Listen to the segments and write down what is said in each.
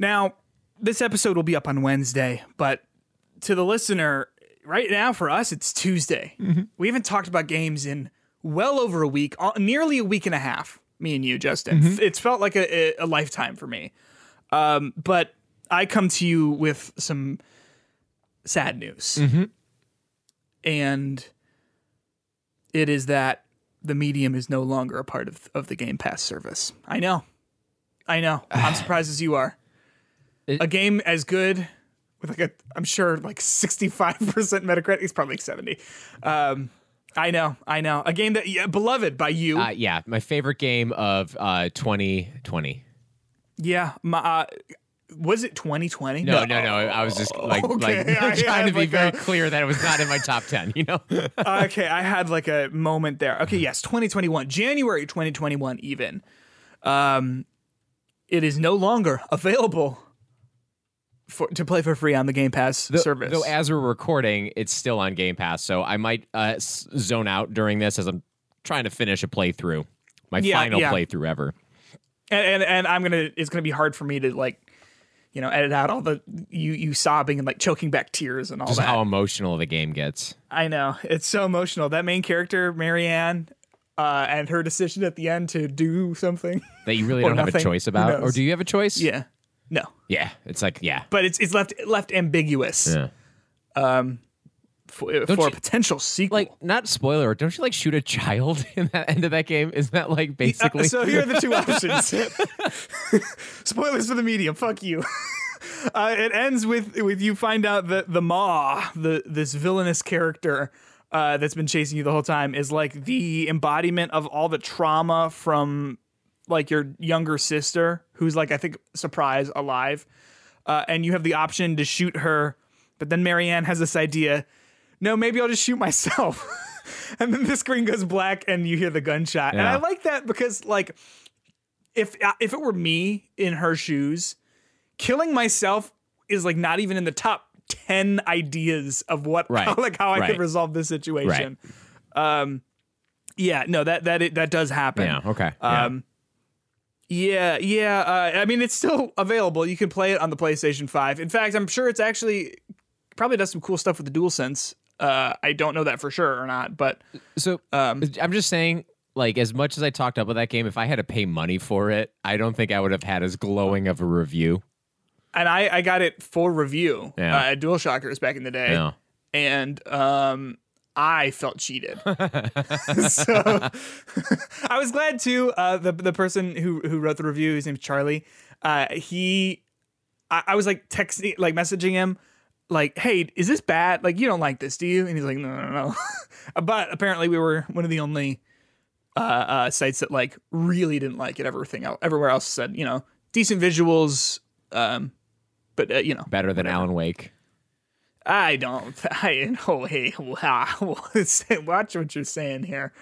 Now, this episode will be up on Wednesday, but to the listener, right now for us, it's Tuesday. We haven't talked about games in well over a week, uh, nearly a week and a half. Me and you, Justin. F- It's felt like a, a, lifetime for me. Um, but I come to you with some sad news, and it is that the medium is no longer a part of of the Game Pass service. I know, I know. I'm surprised as you are. It- a game as good with like a, I'm sure like 65 percent Metacritic. It's probably like 70. Um, I know, I know. A game that yeah, beloved by you. Uh, yeah, my favorite game of uh, 2020. yeah, my, uh, was it 2020? No, no, no. no. I was just like, Okay, like I trying to be like very a- clear that it was not in my top 10. You know? okay, I had like a moment there. Okay, yes, 2021, January 2021, even. Um, it is no longer available for to play for free on the Game Pass Though- service. Though as we're recording, it's still on Game Pass, so I might uh, zone out during this as I'm trying to finish a playthrough, my Yeah, final yeah. playthrough ever. and, and and I'm gonna it's gonna be hard for me to like, you know, edit out all the you you sobbing and like choking back tears and all Just that. how emotional the game gets. I know it's so emotional. That main character, Marianne, uh, and her decision at the end to do something. That you really don't have a choice about, or do you have a choice? yeah, no, yeah. It's like yeah, but it's it's left left ambiguous. yeah. for, for you- a potential sequel. Like not spoiler, don't you like shoot a child in that end of that game? Isn't that like basically? Uh, so here are the two options. Spoilers for the medium. Fuck you. Uh, it ends with with you find out that the Maw, the this villainous character uh, that's been chasing you the whole time, is like the embodiment of all the trauma from like your younger sister, who's like I think surprise alive, uh, and you have the option to shoot her, but then Marianne has this idea. No, maybe I'll just shoot myself. and then the screen goes black and you hear the gunshot. And I like that because like if uh, if it were me in her shoes, killing myself is like not even in the top 10 ideas of what Right. like how I Right. could resolve this situation. Um yeah, no, that that that does happen. yeah. Okay. Um, yeah, yeah. Uh, I mean, it's still available. You can play it on the PlayStation 5. In fact, I'm sure it's actually probably does some cool stuff with the DualSense. Uh, I don't know that for sure or not, but So um, I'm just saying, like, as much as I talked up with that game, if I had to pay money for it, I don't think I would have had as glowing of a review. and I, I got it for review Yeah. uh, at DualShockers back in the day, Yeah. and um, I felt cheated. so I was glad too. Uh, the the person who who wrote the review, his name's Charlie. Uh, he, I, I was like texting, like messaging him, like, "Hey, is this bad? Like, you don't like this, do you?" And he's like, "No, no, no." but apparently, we were one of the only uh, uh, sites that like really didn't like it. Everything else, everywhere else said, you know, decent visuals, um, but uh, you know, Better than Alan Wake. I don't. I oh hey wow. Watch what you're saying here.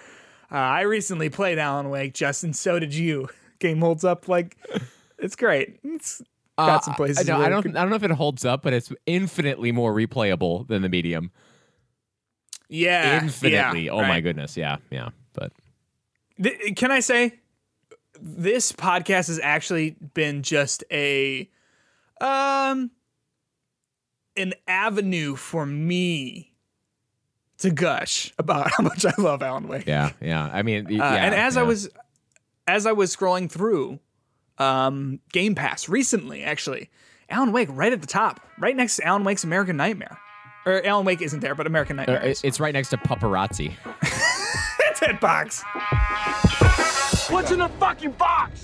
Uh, I recently played Alan Wake, Justin. So did you. Game holds up like it's great. It's got some Uh, places. I, don't- I don't. could- I don't know if it holds up, but it's infinitely more replayable than the medium. yeah, Infinitely. yeah, oh my goodness. Yeah. Yeah. But Th- can I say this podcast has actually been just a um an avenue for me to gush about how much I love Alan Wake. yeah. Yeah. I mean, y- Uh, and as I was as I was scrolling through um, Game Pass recently, actually, Alan Wake right at the top, right next to Alan Wake's American Nightmare. Or Alan Wake isn't there, but American Uh, Nightmare. it- is. it's right next to paparazzi. it's Hitbox. What's in the fucking box?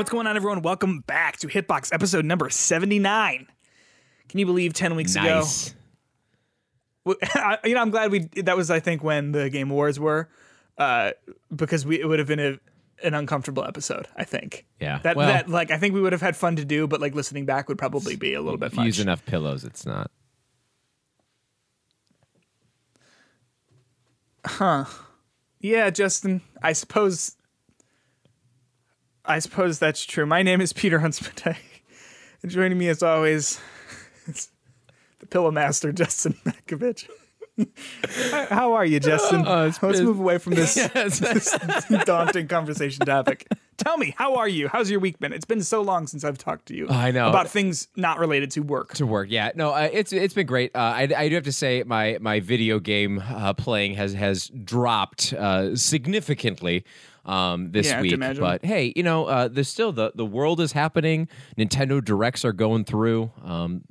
What's going on, everyone? Welcome back to Hitbox episode number 79. Can you believe 10 weeks ago? Nice. I- you know, I'm glad we. That was, I think, when the Game Awards were, uh, because we it would have been a, an uncomfortable episode. I think. Yeah. That Well- that like I think we would have had fun to do, but like listening back would probably be a little bit If you use enough pillows, it's not. Huh. Yeah, Justin. I suppose. I suppose that's true. My name is Peter Huntsman. and joining me as always, is the Pillow Master, Justin Makovich. How are you, Justin? Uh, Let's move away from this, this daunting conversation topic. Tell me, how are you? How's your week been? It's been so long since I've talked to you. I know. about things not related to work. to work. Yeah, no, uh, it's it's been great. Uh, I, I do have to say my my video game uh, playing has has dropped uh, significantly um, this Yeah, I have to week. But hey, you know, uh, there's still the the world is happening. Nintendo directs are going through. Um,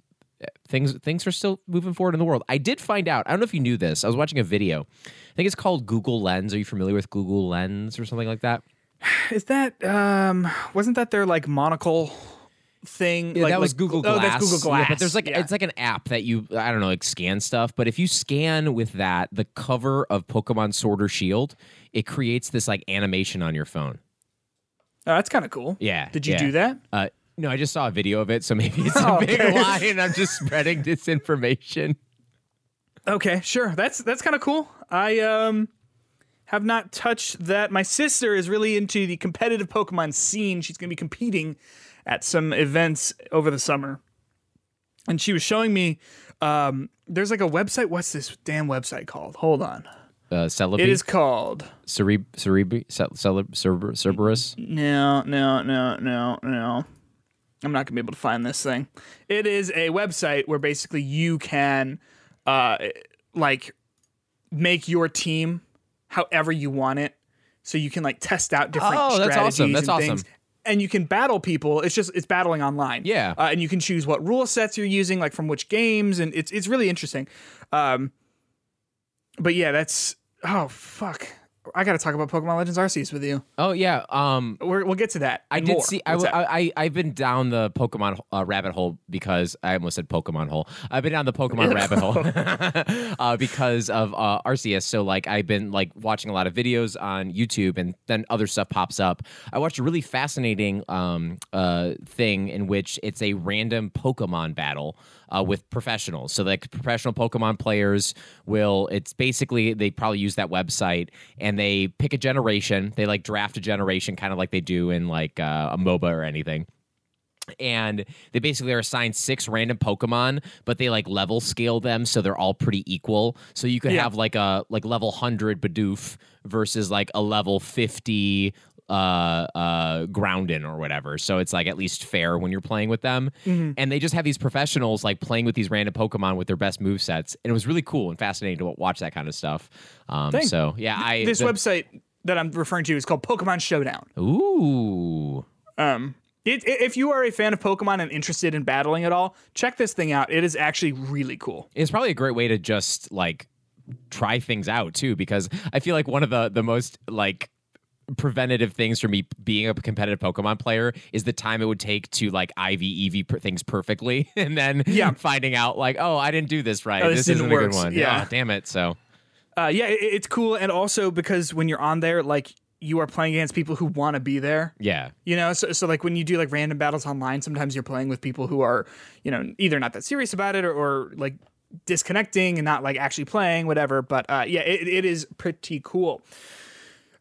things things are still moving forward in the world. I did find out. I don't know if you knew this. I was watching a video. I think it's called Google Lens. Are you familiar with Google Lens or something like that? Is that um? Wasn't that their like monocle thing? Yeah, like, that was like- Google Oh, that's Google Yeah, Glass. but there's like Yeah. it's like an app that you I don't know like scan stuff. But if you scan with that, the cover of Pokemon Sword or Shield, it creates this like animation on your phone. Oh, that's kind of cool. Yeah. Did you yeah. do that? Uh, no, I just saw a video of it, so maybe it's a Oh, big okay. lie, and I'm just spreading disinformation. Okay, sure. That's that's kind of cool. I um have not touched that. My sister is really into the competitive Pokemon scene. She's going to be competing at some events over the summer. And she was showing me um there's like a website. What's this damn website called? Hold on. Uh, Celebi, It is called Cereb, Cerebi, Celeb, Cerber, Cerberus. No, no, no, no, no. I'm not gonna be able to find this thing. It is a website where basically you can, uh, like, make your team however you want it. So you can like test out different strategies. Oh, that's awesome. That's and awesome. things. And you can battle people. It's just it's battling online. Yeah. uh, and you can choose what rule sets you're using, like from which games, and it's it's really interesting. Um, but yeah, that's oh fuck. I got to talk about Pokemon Legends Arceus with you. Oh yeah. Um, We're, we'll get to that. I did more. see. I? I I have been down the Pokemon uh, rabbit hole because I almost said Pokemon hole. I've been down the Pokemon rabbit hole uh, because of uh, Arceus. So like I've been like watching a lot of videos on YouTube, and then other stuff pops up. I watched a really fascinating um, uh, thing in which it's a random Pokemon battle. Uh, with professionals, so like professional Pokemon players will. It's basically they probably use that website and they pick a generation. They like draft a generation, kind of like they do in like uh, a MOBA or anything and they basically are assigned six random Pokemon, but they like level scale them so they're all pretty equal. So you could Yeah. have like a like level hundred Bidoof versus like a level fifty uh uh Groudon or whatever so it's like at least fair when you're playing with them Mm-hmm. and they just have these professionals like playing with these random pokemon with their best move sets and it was really cool and fascinating to watch that kind of stuff um Thank- so yeah i this the- website that I'm referring to is called Pokemon Showdown. ooh Um, it, i- if you are a fan of Pokemon and interested in battling at all, check this thing out. It is actually really cool. it's probably a great way to just like try things out too because i feel like one of the the most like preventative things for me being a competitive pokemon player is the time it would take to like iv ev per- things perfectly and then Yeah. finding out like oh i didn't do this right Oh, this, this isn't didn't a good one Yeah. Oh, damn it so Uh, yeah, it, it's cool, and also because when you're on there, like you are playing against people who want to be there. yeah You know, so, so like when you do like random battles online, sometimes you're playing with people who are, you know, either not that serious about it or, or like disconnecting and not like actually playing, whatever. But uh, yeah, it, it is pretty cool.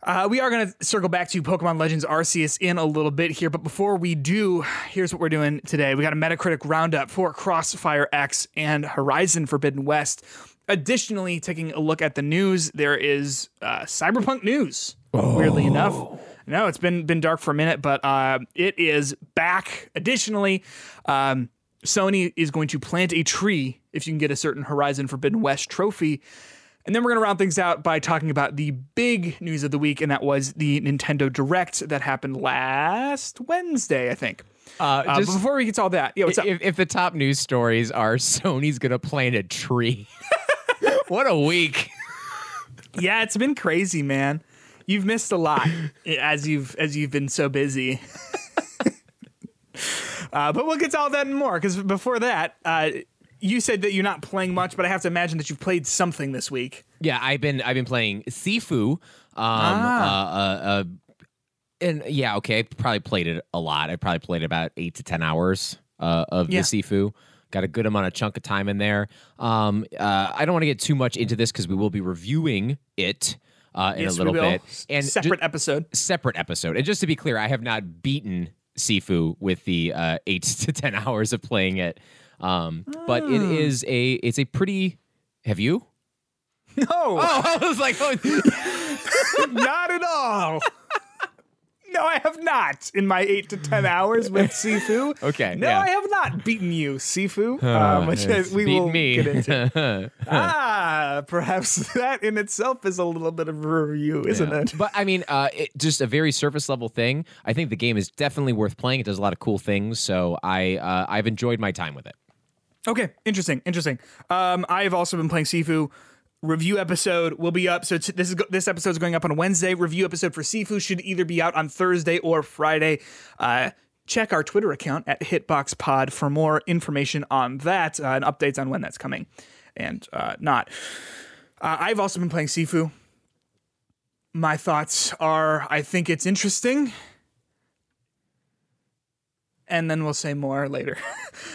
Uh, we are going to circle back to Pokemon Legends Arceus in a little bit here, but before we do, here's what we're doing today. We got a Metacritic roundup for Crossfire X and Horizon Forbidden West. Additionally, taking a look at the news, there is uh, Cyberpunk news. Weirdly enough, no, it's been been dark for a minute, but uh, it is back. Additionally, um, Sony is going to plant a tree if you can get a certain Horizon Forbidden West trophy. And then we're going to round things out by talking about the big news of the week, and that was the Nintendo Direct that happened last Wednesday, I think. uh, Uh, just before we get to all that, yeah, what's up? if, if the top news stories are sony's gonna plant a tree what a week yeah, it's been crazy, man. You've missed a lot as you've as you've been so busy. uh, but we'll get to all that and more because before that, uh, you said that you're not playing much, but I have to imagine that you've played something this week. Yeah, I've been I've been playing Sifu. Um, Ah. uh, uh, uh, and yeah, okay, I probably played it a lot. I probably played about eight to ten hours uh, of Yeah. the Sifu. Got a good amount of chunk of time in there. Um, uh, I don't want to get too much into this because we will be reviewing it. uh, in Yes, a little bit. And ju- separate episode. separate episode. And just to be clear, I have not beaten Sifu with the uh, eight to ten hours of playing it, um, but it Ah. a it's a pretty. Have you? No, Oh, I was like, oh, not at all. No, I have not in my eight to ten hours with Sifu. Okay, No, yeah. I have not beaten you, Sifu. um, which we will me. get into. ah, perhaps that in itself is a little bit of a review, isn't Yeah. it? But I mean, uh, it, just a very surface level thing. I think the game is definitely worth playing. It does a lot of cool things, so I uh, I've enjoyed my time with it. Okay, interesting, interesting. Um, I have also been playing Sifu. Review episode will be up. So t- this is go- this episode is going up on Wednesday. Review episode for Sifu should either be out on Thursday or Friday. Uh, check our Twitter account at Hitbox Pod for more information on that uh, and updates on when that's coming and uh, not. Uh, I've also been playing Sifu. My thoughts are I think it's interesting. And then we'll say more later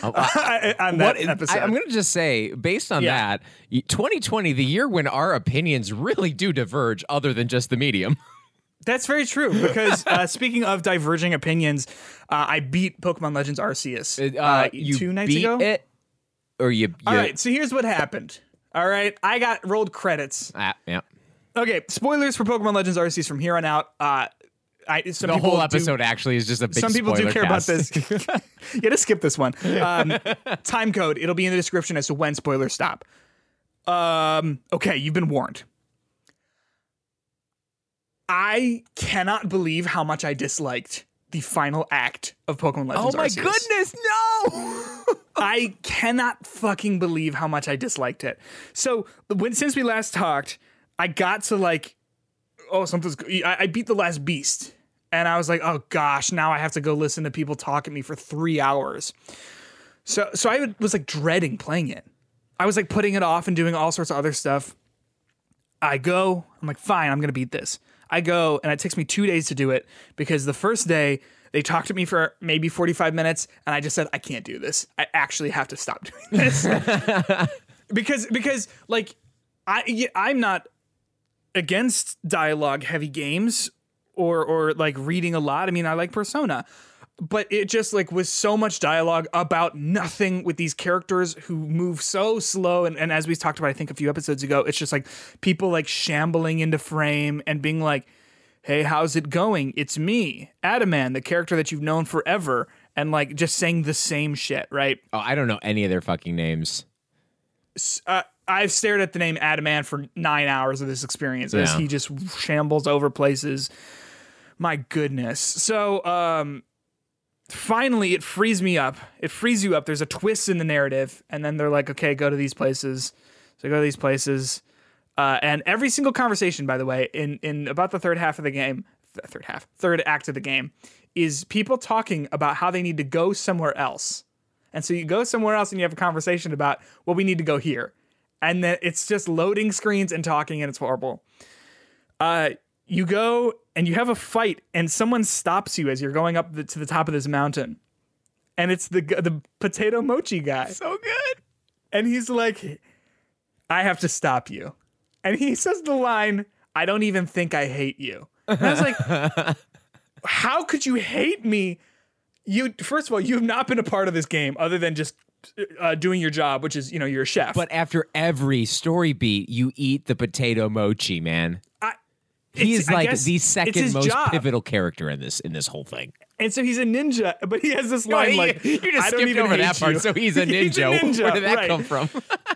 Oh, on that What episode. I, am going to just say, based on Yeah. that, 2020, the year when our opinions really do diverge, other than just the medium. That's very true because uh, speaking of diverging opinions, uh, I beat Pokemon Legends Arceus Uh, uh, you two nights beat ago. it, or you? you All right, so here's what happened. All right, I got rolled credits. ah, yeah. Okay, spoilers for Pokemon Legends Arceus from here on out. Uh, I some The people whole do- episode actually is just a big. some people do care cast. about this. yeah, just skip this one. Um, time code. It'll be in the description as to when spoilers stop. Um, okay, you've been warned. I cannot believe how much I disliked the final act of Pokemon Legends. oh my Arceus. goodness, no! I cannot fucking believe how much I disliked it. So when since we last talked, I got to like, oh something's. I, I beat the last beast, and I was like, oh gosh, now I have to go listen to people talk at me for three hours. So so I would- was like dreading playing it. I was like putting it off and doing all sorts of other stuff. I go, I'm like, fine, I'm gonna beat this. I go, and it takes me two days to do it because the first day they talked to me for maybe 45 minutes, and I just said, I can't do this. I actually have to stop doing this because because like I I'm not against dialogue heavy games or or like reading a lot. I mean, I like Persona. But it just like was so much dialogue about nothing with these characters who move so slow and, and as we talked about I think a few episodes ago, it's just like people like shambling into frame and being like, Hey, how's it going? It's me, Adaman, the character that you've known forever, and like just saying the same shit, right? Oh, I don't know any of their fucking names. uh, I've stared at the name Adaman for nine hours of this experience as he just shambles over places. My goodness. So, um, finally, it frees me up. It frees you up. There's a twist in the narrative, and then they're like, okay, go to these places. So go to these places. Uh, and every single conversation, by the way, in, in about the third half of the game, th- third half, third act of the game, is people talking about how they need to go somewhere else. And so you go somewhere else and you have a conversation about, well, we need to go here. And then it's just loading screens and talking, and it's horrible. Uh, you go and you have a fight, and someone stops you as you're going up the, to the top of this mountain. And it's the the potato mochi guy. So good. And he's like, I have to stop you. And he says the line, I don't even think I hate you. And I was like, how could you hate me? You first of all, you have not been a part of this game other than just uh, doing your job, which is, you know, you're a chef. But after every story beat, you eat the potato mochi, man. I, He is like the second most job. pivotal character in this in this whole thing. And so he's a ninja, but he has this line He- like, you just skipped even over that part. you. So he's a ninja. He's a ninja, Where did that right. come from?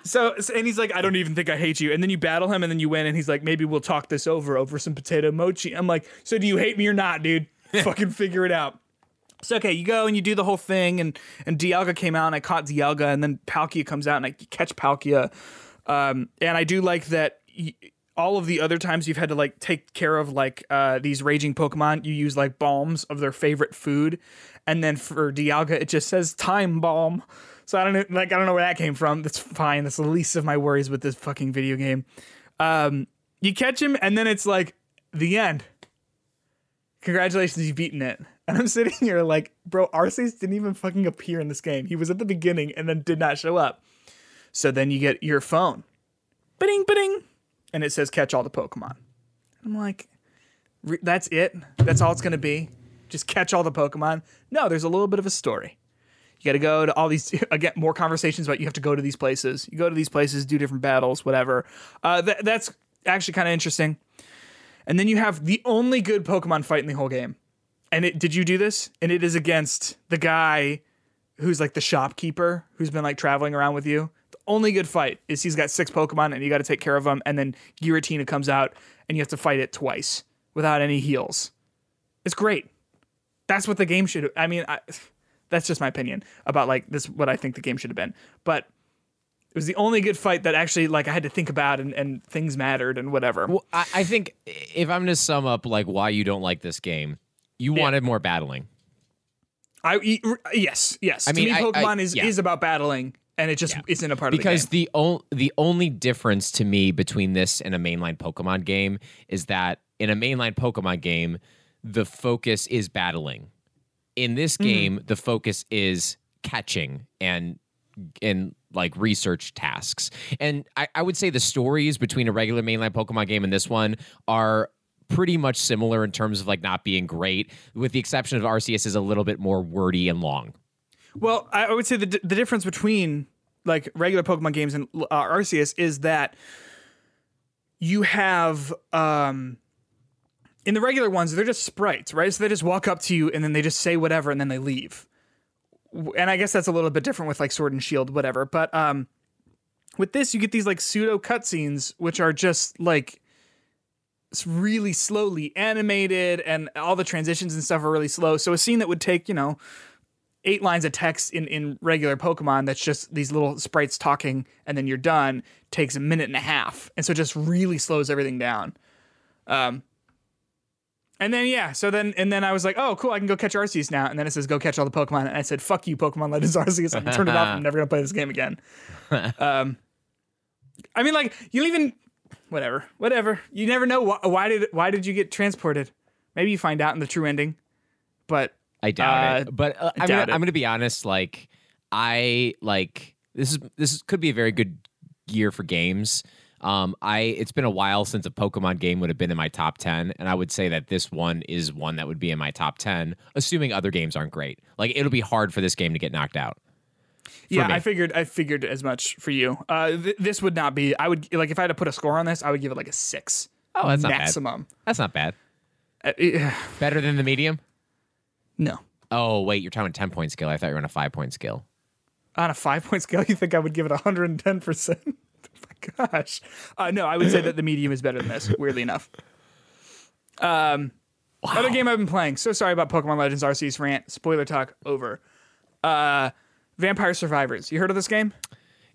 So, so- and he's like, I don't even think I hate you. And then you battle him, and then you win, and he's like, maybe we'll talk this over over some potato mochi. I'm like, so do you hate me or not, dude? Fucking figure it out. So okay, you go and you do the whole thing, and and Dialga came out, and I caught Dialga, and then Palkia comes out, and I catch Palkia. Um, and I do like that. y- all of the other times you've had to like take care of like uh, these raging Pokemon, you use like bombs of their favorite food, and then for Dialga it just says time bomb. So I don't know, like I don't know where that came from. That's fine. That's the least of my worries with this fucking video game. Um, you catch him, and then it's like the end. Congratulations, you've beaten it. And I'm sitting here like, bro, Arceus didn't even fucking appear in this game. He was at the beginning and then did not show up. So then you get your phone. Bing, bing. And it says catch all the Pokemon. I'm like, that's it. That's all it's gonna be. Just catch all the Pokemon. No, there's a little bit of a story. You got to go to all these again more conversations about you have to go to these places. You go to these places, do different battles, whatever. Uh, th- that's actually kind of interesting. And then you have the only good Pokemon fight in the whole game. And it did you do this? And it is against the guy who's like the shopkeeper who's been like traveling around with you. The only good fight is he's got six Pokemon and you got to take care of them. And then Giratina comes out and you have to fight it twice without any heals. It's great. That's what the game should. I mean, I, that's just my opinion about like this. What I think the game should have been. But it was the only good fight that actually like I had to think about and, and things mattered and whatever. Well, I, I think if I'm to sum up like why you don't like this game, you wanted more battling. I yes yes. I mean, to me, I- I- Pokemon is yeah. is about battling, and it just isn't a part because of the the o- the only difference to me between this and a mainline Pokemon game is that in a mainline Pokemon game, the focus is battling. In this Mm-hmm. game, the focus is catching and and like research tasks. And I, I would say the stories between a regular mainline Pokemon game and this one are pretty much similar in terms of like not being great, with the exception of Arceus is a little bit more wordy and long. Well, I would say the the difference between like regular Pokemon games and uh, Arceus is that you have um in the regular ones they're just sprites, right? So they just walk up to you and then they just say whatever and then they leave. And I guess that's a little bit different with like Sword and Shield, whatever. But um with this you get these like pseudo cutscenes which are just like really slowly animated and all the transitions and stuff are really slow. So a scene that would take, you know, eight lines of text in, in regular Pokemon that's just these little sprites talking and then you're done takes a minute and a half. And so it just really slows everything down. Um and then yeah, so then and then I was like, oh cool, I can go catch Arceus now. And then it says go catch all the Pokemon. And I said, fuck you, Pokemon Legends Arceus. I'm gonna turn it off. I'm never gonna play this game again. um I mean like you even whatever, whatever. You never know why, why did why did you get transported? Maybe you find out in the true ending, but I doubt Uh, it. But uh, I'm, doubt gonna, it. I'm gonna be honest. Like I like this is this could be a very good year for games. Um, I it's been a while since a Pokemon game would have been in my top ten, and I would say that this one is one that would be in my top ten, assuming other games aren't great. Like it'll be hard for this game to get knocked out. Yeah, me. I figured I figured as much for you. Uh, th- this would not be. I would like if I had to put a score on this, I would give it like a six. Oh, that's not bad. maximum. That's not bad. Uh, Better than the medium. no, Oh wait, you're talking a ten point scale. I thought you were on a five point scale. on a five point scale, you think I would give it 110 percent? My gosh, uh, no, I would say that the medium is better than this. Weirdly enough. Um, other game I've been playing. So sorry about Pokemon Legends Arceus rant. Spoiler talk over. Uh, Vampire Survivors. You heard of this game?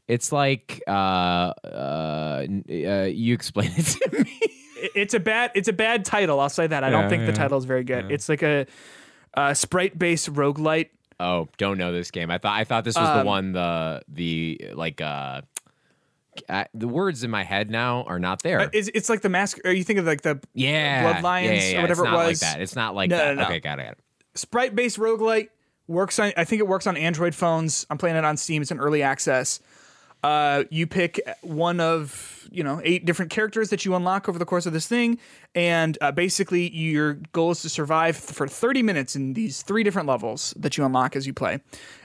It's like uh, uh, uh, you explain it to me. it's a bad it's a bad title. I'll say that. I don't Yeah, think the title is very good. It's like a, uh sprite based roguelite. Oh, don't know this game. I thought I thought this was the one the the like uh, uh the words in my head now are not there. Uh, It's, it's like the mask. Or you think of like the yeah, Bloodlines yeah, yeah, yeah. or whatever it's it not was. like that. It's not like No, that. no, no. Okay, got it. Got it. sprite based roguelite works on. I think it works on Android phones. I'm playing it on Steam. It's an early access. Uh, you pick one of you know eight different characters that you unlock over the course of this thing, and uh, basically your goal is to survive for 30 minutes in these three different levels that you unlock as you play.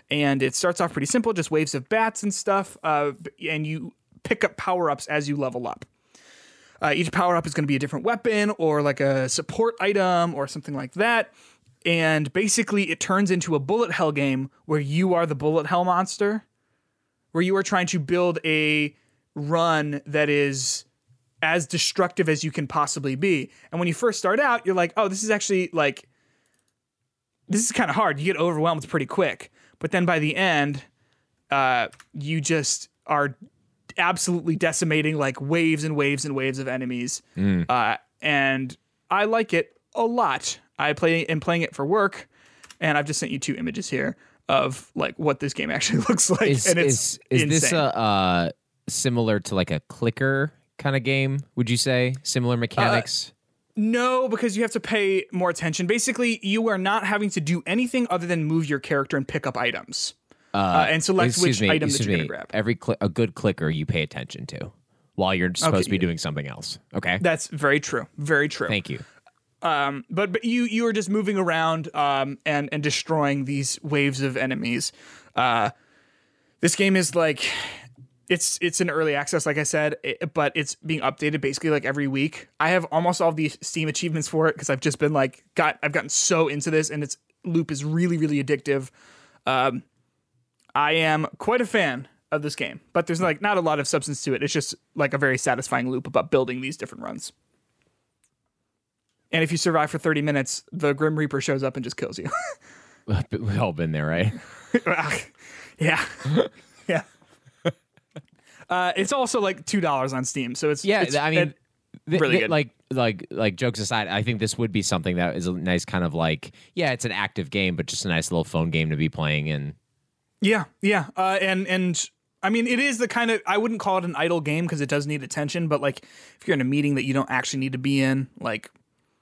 And it starts off pretty simple, just waves of bats and stuff, uh, and you pick up power ups as you level up. Uh, each power up is going to be a different weapon or like a support item or something like that. And basically, it turns into a bullet hell game where you are the bullet hell monster, where you are trying to build a run that is as destructive as you can possibly be. And when you first start out, you're like, oh, this is actually like, this is kind of hard. You get overwhelmed pretty quick. But then by the end, uh, you just are absolutely decimating like waves and waves and waves of enemies. Uh, and I like it a lot. I play am playing it for work, and I've just sent you two images here of like what this game actually looks like. Is and it's is, is this a uh similar to like a clicker kind of game? Would you say similar mechanics? No, because you have to pay more attention. Basically, you are not having to do anything other than move your character and pick up items. Uh, and select which me, item that you're going to grab. Every cli- a good clicker you pay attention to. while you're supposed Okay. to be doing something else. Okay. That's very true. Very true. Thank you. Um, but but you you are just moving around um, and and destroying these waves of enemies. Uh, this game is like it's it's in early access, like I said, it- but it's being updated basically like every week. I have almost all the Steam achievements for it because I've just been like got I've gotten so into this, and its loop is really really addictive. Um, I am quite a fan of this game, but there's like not a lot of substance to it. It's just like a very satisfying loop about building these different runs. And if you survive for 30 minutes, the Grim Reaper shows up and just kills you. We've all been there, right? yeah. yeah. Uh, it's also like $2 on Steam. So it's, Yeah, it's- I mean, th- really th- good. like like like jokes aside, I think this would be something that is a nice kind of like yeah, it's an active game, but just a nice little phone game to be playing and yeah, yeah. Uh, and, and I mean, it is the kind of, I wouldn't call it an idle game because it does need attention, but like if you're in a meeting that you don't actually need to be in, like,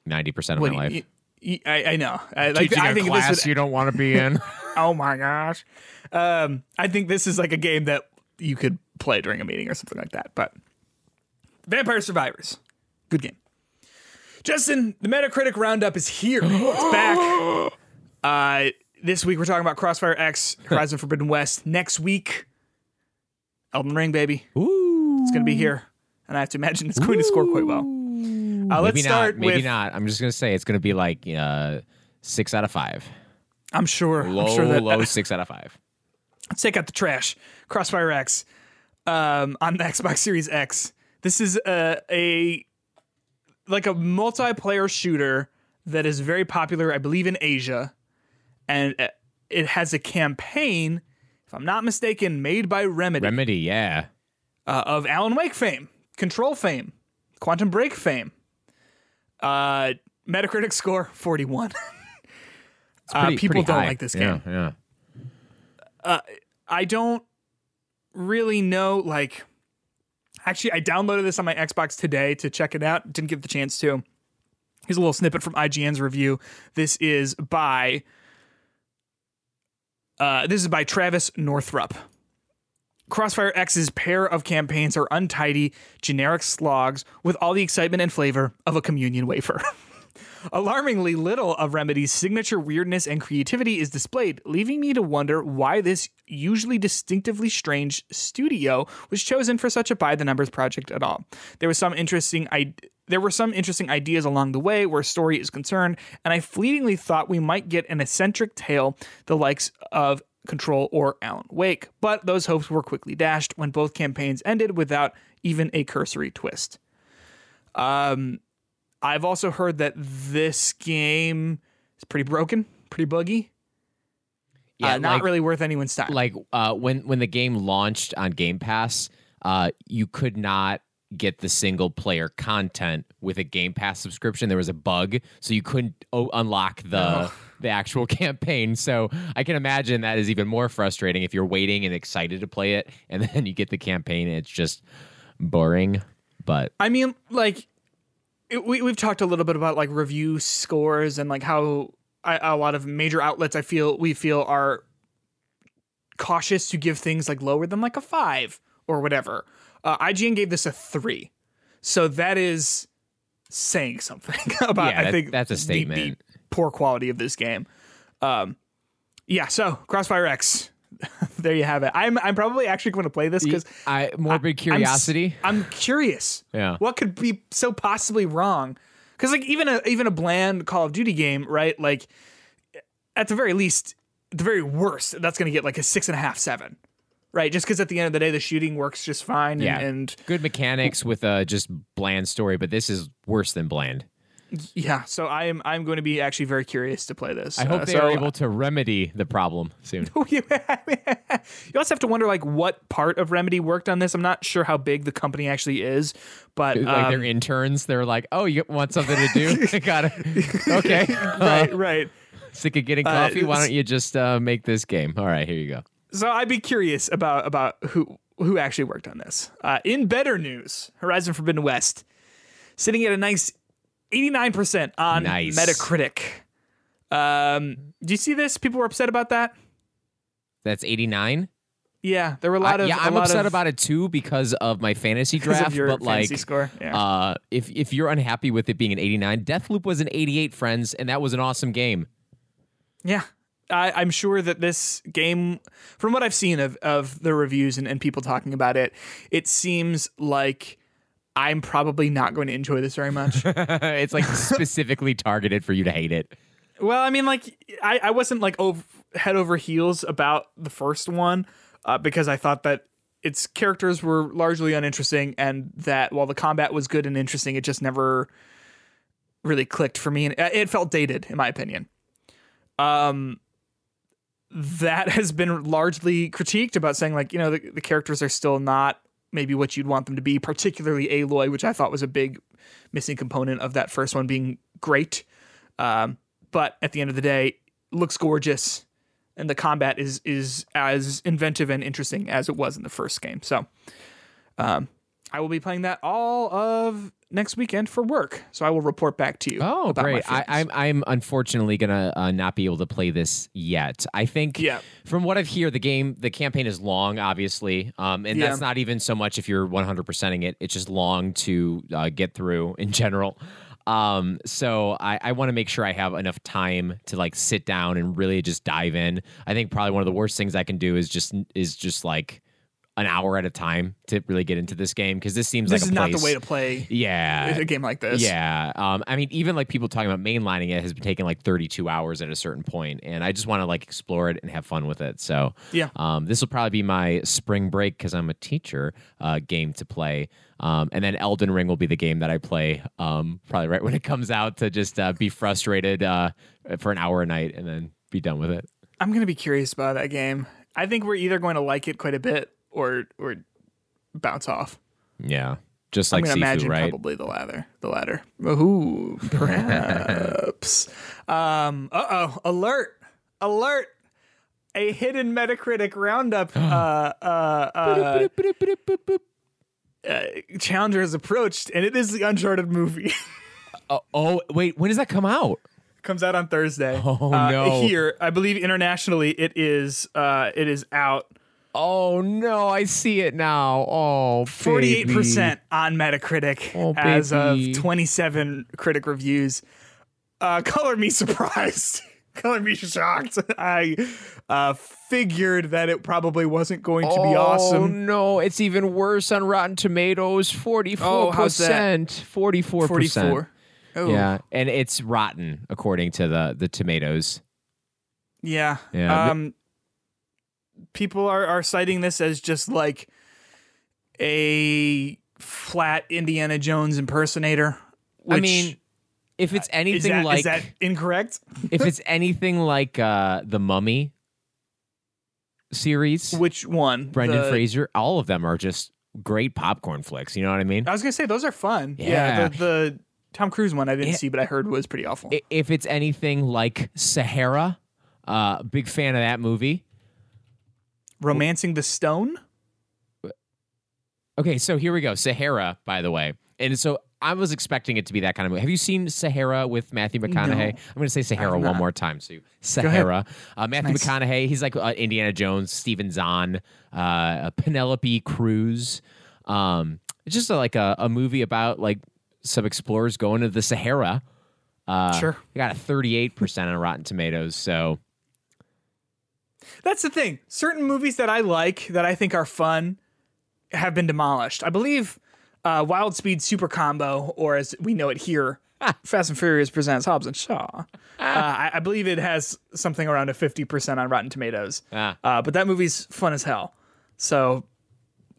ninety percent of what my life. y- y- I, I know. I, like, Teaching I a think class this would, you don't want to be in. oh my gosh. Um, I think this is like a game that you could play during a meeting or something like that. But Vampire Survivors, good game. Justin, the Metacritic roundup is here. It's back. Uh, this week we're talking about Crossfire X, Horizon Forbidden West. Next week, Elden Ring, baby. Ooh. It's gonna be here, and I have to imagine it's going to score quite well. Uh, let's maybe start not. Maybe with. not. I'm just gonna say it's gonna be like uh, six out of five. I'm sure. Low, I'm sure that low six out of five. let's take out the trash. Crossfire X um, on the Xbox Series X. This is a, a like a multiplayer shooter that is very popular, I believe, in Asia, and uh, it has a campaign, if I'm not mistaken, made by Remedy Remedy, yeah. uh, of Alan Wake fame, Control fame, Quantum Break fame. Uh, Metacritic score 41. uh, people don't high. like this Yeah, game. yeah. Uh, I don't really know. Like, actually, I downloaded this on my Xbox today to check it out. Didn't get the chance to. Here's a little snippet from IGN's review. This is by. Uh, this is by Travis Northup. Crossfire X's pair of campaigns are untidy, generic slogs with all the excitement and flavor of a communion wafer. Alarmingly little of Remedy's signature weirdness and creativity is displayed, leaving me to wonder why this usually distinctively strange studio was chosen for such a by the numbers project at all. There was some interesting I there were some interesting ideas along the way where story is concerned, and I fleetingly thought we might get an eccentric tale the likes of Control or Alan Wake, but those hopes were quickly dashed when both campaigns ended without even a cursory twist. Um, I've also heard that this game is pretty broken, pretty buggy. Yeah, uh, not like- really worth anyone's time. like uh, when when the game launched on Game Pass, uh, you could not get the single player content with a Game Pass subscription. There was a bug, so you couldn't o- unlock the the actual campaign. So I can imagine that is even more frustrating if you're waiting and excited to play it, and then you get the campaign and it's just boring. But I mean, like it, we we've talked a little bit about like review scores and like how I, a lot of major outlets I feel we feel are cautious to give things like lower than like a five or whatever. Uh, IGN gave this a three, so that is saying something about Yeah, I that- think that's a the- the statement. Poor quality of this game. Um, yeah, so Crossfire X. there you have it. I'm I'm probably actually going to play this because I morbid I'm s- curiosity. I'm, curious. Yeah. What could be so possibly wrong? Because like even a even a bland Call of Duty game, right? Like at the very least, the very worst, that's going to get like a six and a half, seven, right? Just because at the end of the day, the shooting works just fine. yeah, And, and good mechanics with a just bland story, but this is worse than bland. Yeah, so I am I'm going to be actually very curious to play this. I hope Uh, they so, are able to remedy the problem soon. you also have to wonder like what part of Remedy worked on this. I'm not sure how big the company actually is, but like um, their interns, they're like, "Oh, you want something to do? I got it. Okay. right, Uh, right. sick of getting Uh, coffee? Why don't you just uh, make this game? All right, here you go. So I'd be curious about about who who actually worked on this. Uh, in better news, Horizon Forbidden West sitting at a nice 89% on Nice. Metacritic. Um, do you see this? People were upset about that. That's eighty nine. Yeah, there were a lot I- of. yeah, a I'm upset of, about it too because of my fantasy draft. but like, score. Yeah. uh, if if you're unhappy with it being an 89, Deathloop was an 88, friends, and that was an awesome game. Yeah. I, I'm sure that this game, from what I've seen of, of the reviews and, and people talking about it, it seems like I'm probably not going to enjoy this very much. it's like specifically targeted for you to hate it. well, I mean, like, I, I wasn't like over, head over heels about the first one uh, because I thought that its characters were largely uninteresting and that while the combat was good and interesting, it just never really clicked for me. And uh, it felt dated, in my opinion. Um, that has been largely critiqued about saying like you know the, the characters are still not maybe what you'd want them to be particularly aloy which i thought was a big missing component of that first one being great. Um, but at the end of the day looks gorgeous and the combat is is as inventive and interesting as it was in the first game. So um, i will be playing that all of next weekend for work so i will report back to you Oh, great! I, feelings. I'm I'm unfortunately gonna uh, not be able to play this yet. I think, Yeah. from what I've heard, the game, the campaign is long, obviously, um, and Yeah. that's not even so much if you're 100%ing it. It's just long to uh, get through in general. Um, so I, I want to make sure I have enough time to like sit down and really just dive in. I think probably one of the worst things I can do is just is just like an hour at a time to really get into this game because this seems like this like is not the way to play Yeah, a game like this yeah. Um, I mean, even like people talking about mainlining it has been taking like 32 hours at a certain point, and I just want to like explore it and have fun with it. So, Yeah. um, this will probably be my spring break because I'm a teacher uh, game to play. Um, and then Elden Ring will be the game that I play um, probably right when it comes out to just uh, be frustrated uh, for an hour a night and then be done with it. I'm gonna be curious about that game. I think we're either going to like it quite a bit or or bounce off. Yeah, just like I'm gonna Sifu, imagine right? probably the latter. The latter. Ooh, perhaps. um. Uh oh. Alert! Alert! A hidden Metacritic roundup. uh. Uh. Uh. uh, Challenger has approached, and it is the Uncharted movie. Oh, oh, wait, when does that come out? Comes out on Thursday. Oh, Uh, no. Here, I believe internationally, it is. Uh. It is out. Oh no, I see it now. Oh, Forty-eight percent on Metacritic Oh, as baby. of twenty-seven critic reviews. Uh, color me surprised. color me shocked. I uh, figured that it probably wasn't going to be awesome. Oh awesome. no, it's even worse on Rotten Tomatoes. Forty-four Oh, percent. Forty-four percent. Forty-four. Oh, Yeah, and it's rotten according to the the tomatoes. yeah. Yeah. Um, people are are citing this as just like a flat Indiana Jones impersonator. I mean, if it's anything that, like is that incorrect? if it's anything like uh the Mummy series, Which one? Brendan The- Fraser, all of them are just great popcorn flicks. You know what I mean? I was gonna say those are fun. Yeah, Yeah. the, the Tom Cruise one I didn't Yeah. see, but I heard was pretty awful. If it's anything like Sahara, uh, big fan of that movie. Romancing the Stone. Okay, so here we go. Sahara, by the way. And so I was expecting it to be that kind of movie. Have you seen Sahara with Matthew McConaughey? No. I'm going to say Sahara one more time. So. Sahara, uh, Matthew Nice. McConaughey. He's like uh, Indiana Jones, Steven Zahn, uh, Penelope Cruz. Um, it's just a, like a, a movie about like some explorers going to the Sahara. Uh, Sure. Got a 38% on Rotten Tomatoes. So That's the thing. Certain movies that I like that I think are fun have been demolished. I believe uh, Wild Speed Super Combo, or as we know it here, Fast and Furious presents Hobbs and Shaw. Uh, I, I believe it has something around a fifty percent on Rotten Tomatoes. Ah. Uh, but that movie's fun as hell. So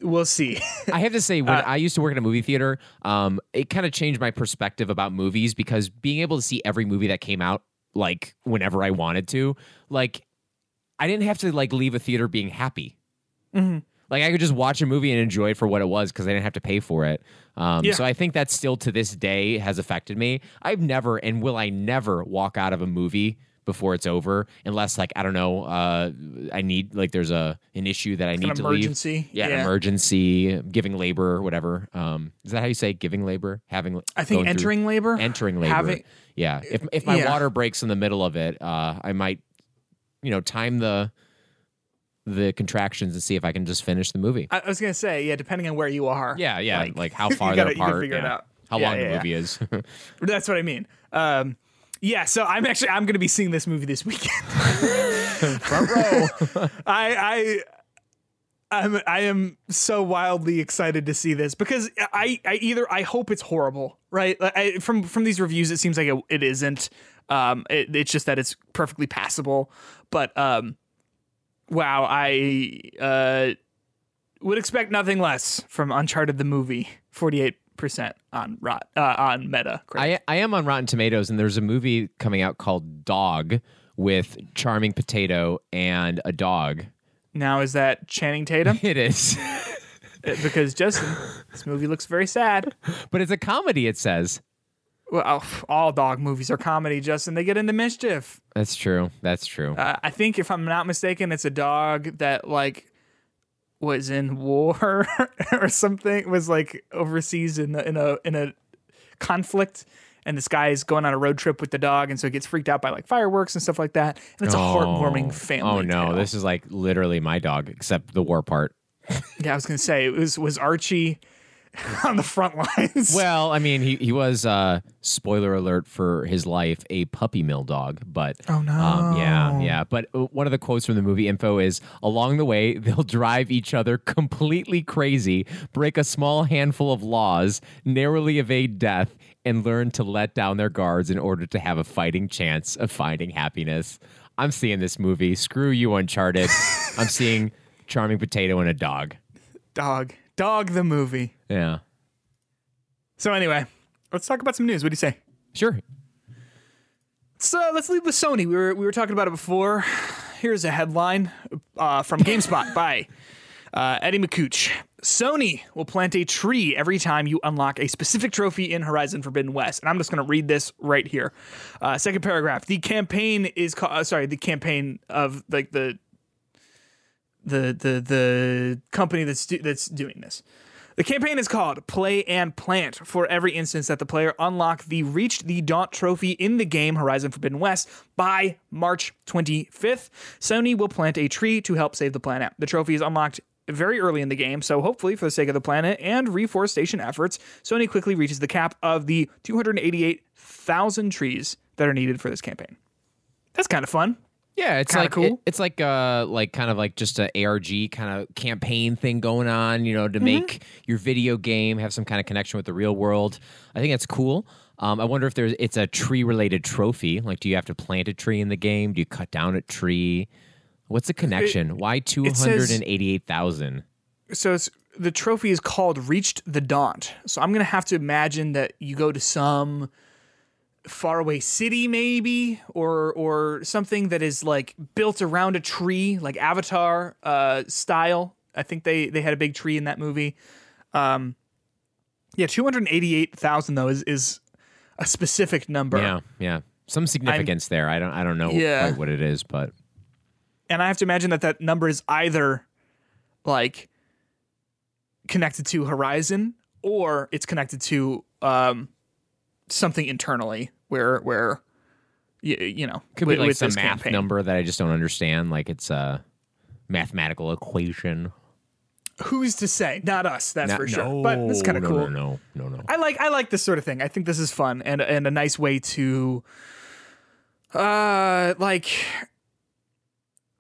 we'll see. I have to say, Uh, when I used to work in a movie theater, um, it kind of changed my perspective about movies because being able to see every movie that came out, like whenever I wanted to, like I didn't have to like leave a theater being happy. Mm-hmm. Like I could just watch a movie and enjoy it for what it was because I didn't have to pay for it. Um, Yeah. So I think that still to this day has affected me. I've never and will I never walk out of a movie before it's over unless like I don't know uh, I need like there's a an issue that I need to emergency. leave. Yeah, Yeah. emergency, giving labor, or whatever. Um, is that how you say giving labor? Having I think going through- entering labor. entering labor. Having- yeah. If if my Yeah. water breaks in the middle of it, uh, I might, you know, time the the contractions and see if I can just finish the movie. I I was gonna say, yeah, depending on where you are. Yeah, yeah. Like, how far gotta- they're apart. figure it out. How Yeah, long yeah, the yeah. movie is. That's what I mean. Um, yeah, so I'm actually I'm gonna be seeing this movie this weekend. Front row. I I I'm I am so wildly excited to see this because I I either I hope it's horrible, right? I, from from these reviews, it seems like it, it isn't. Um, it, it's just that it's perfectly passable. But um, wow, I uh would expect nothing less from Uncharted the movie. Forty eight percent on rot uh, on Meta. I I am on Rotten Tomatoes, and there's a movie coming out called Dog with Charming Potato and a dog. now is that Channing Tatum? It is, because Justin, this movie looks very sad. but it's a comedy. It says. Well, all dog movies are comedy, Justin. They get into mischief. That's true. That's true. Uh, I think, if I'm not mistaken, it's a dog that like was in war or something. Was like overseas in a, in a in a conflict, and this guy is going on a road trip with the dog, and so he gets freaked out by like fireworks and stuff like that. And it's a heartwarming family. Oh no, tale. this is like literally my dog, except the war part. Yeah, I was gonna say it was was Archie on the front lines. Well, I mean, he he was uh spoiler alert for his life, a puppy mill dog, but Oh, no. um, yeah, yeah. But uh, one of the quotes from the movie info is along the way they'll drive each other completely crazy, break a small handful of laws, narrowly evade death, and learn to let down their guards in order to have a fighting chance of finding happiness. I'm seeing this movie. Screw you, Uncharted. I'm seeing Charming Potato and a dog. dog, dog, the movie. Yeah, So anyway, let's talk about some news. What do you say? sure. So let's leave with Sony. We were we were talking about it before. Here's a headline uh, from GameSpot by uh, Eddie Makuch. Sony will plant a tree every time you unlock a specific trophy in Horizon Forbidden West, and I'm just going to read this right here. Uh, second paragraph. The campaign is called. Uh, sorry, the campaign of like the the the the company that's do- that's doing this. The campaign is called Play and Plant. For every instance that the player unlocked the Reached the Daunt trophy in the game Horizon Forbidden West by March 25th, Sony will plant a tree to help save the planet. The trophy is unlocked very early in the game, so hopefully, for the sake of the planet and reforestation efforts, Sony quickly reaches the cap of the 288,000 trees that are needed for this campaign. That's kind of fun. Yeah, it's Kinda like cool. it- it's like uh like kind of like just a ARG kind of campaign thing going on, you know, to make your video game have some kind of connection with the real world. I think that's cool. Um, I wonder if there's it's a tree related trophy. Like, do you have to plant a tree in the game? Do you cut down a tree? What's the connection? Why two hundred and eighty eight thousand? so it's the trophy is called Reached the Daunt. So I'm gonna have to imagine that you go to some faraway city maybe or or something that is like built around a tree like avatar uh style. I think they they had a big tree in that movie. Um yeah 288000 though is is a specific number. Yeah, yeah, some significance there. I don't I don't know Yeah. quite what it is, but and I have to imagine that that number is either like connected to Horizon or it's connected to um, something internally where where you, you know could with, be like with some math campaign. number that I just don't understand. Like it's a mathematical equation. Who's to say? Not us, that's No- for sure. no, but it's kind of no, cool. No, no, no, no. I like I like this sort of thing. I think this is fun and and a nice way to uh like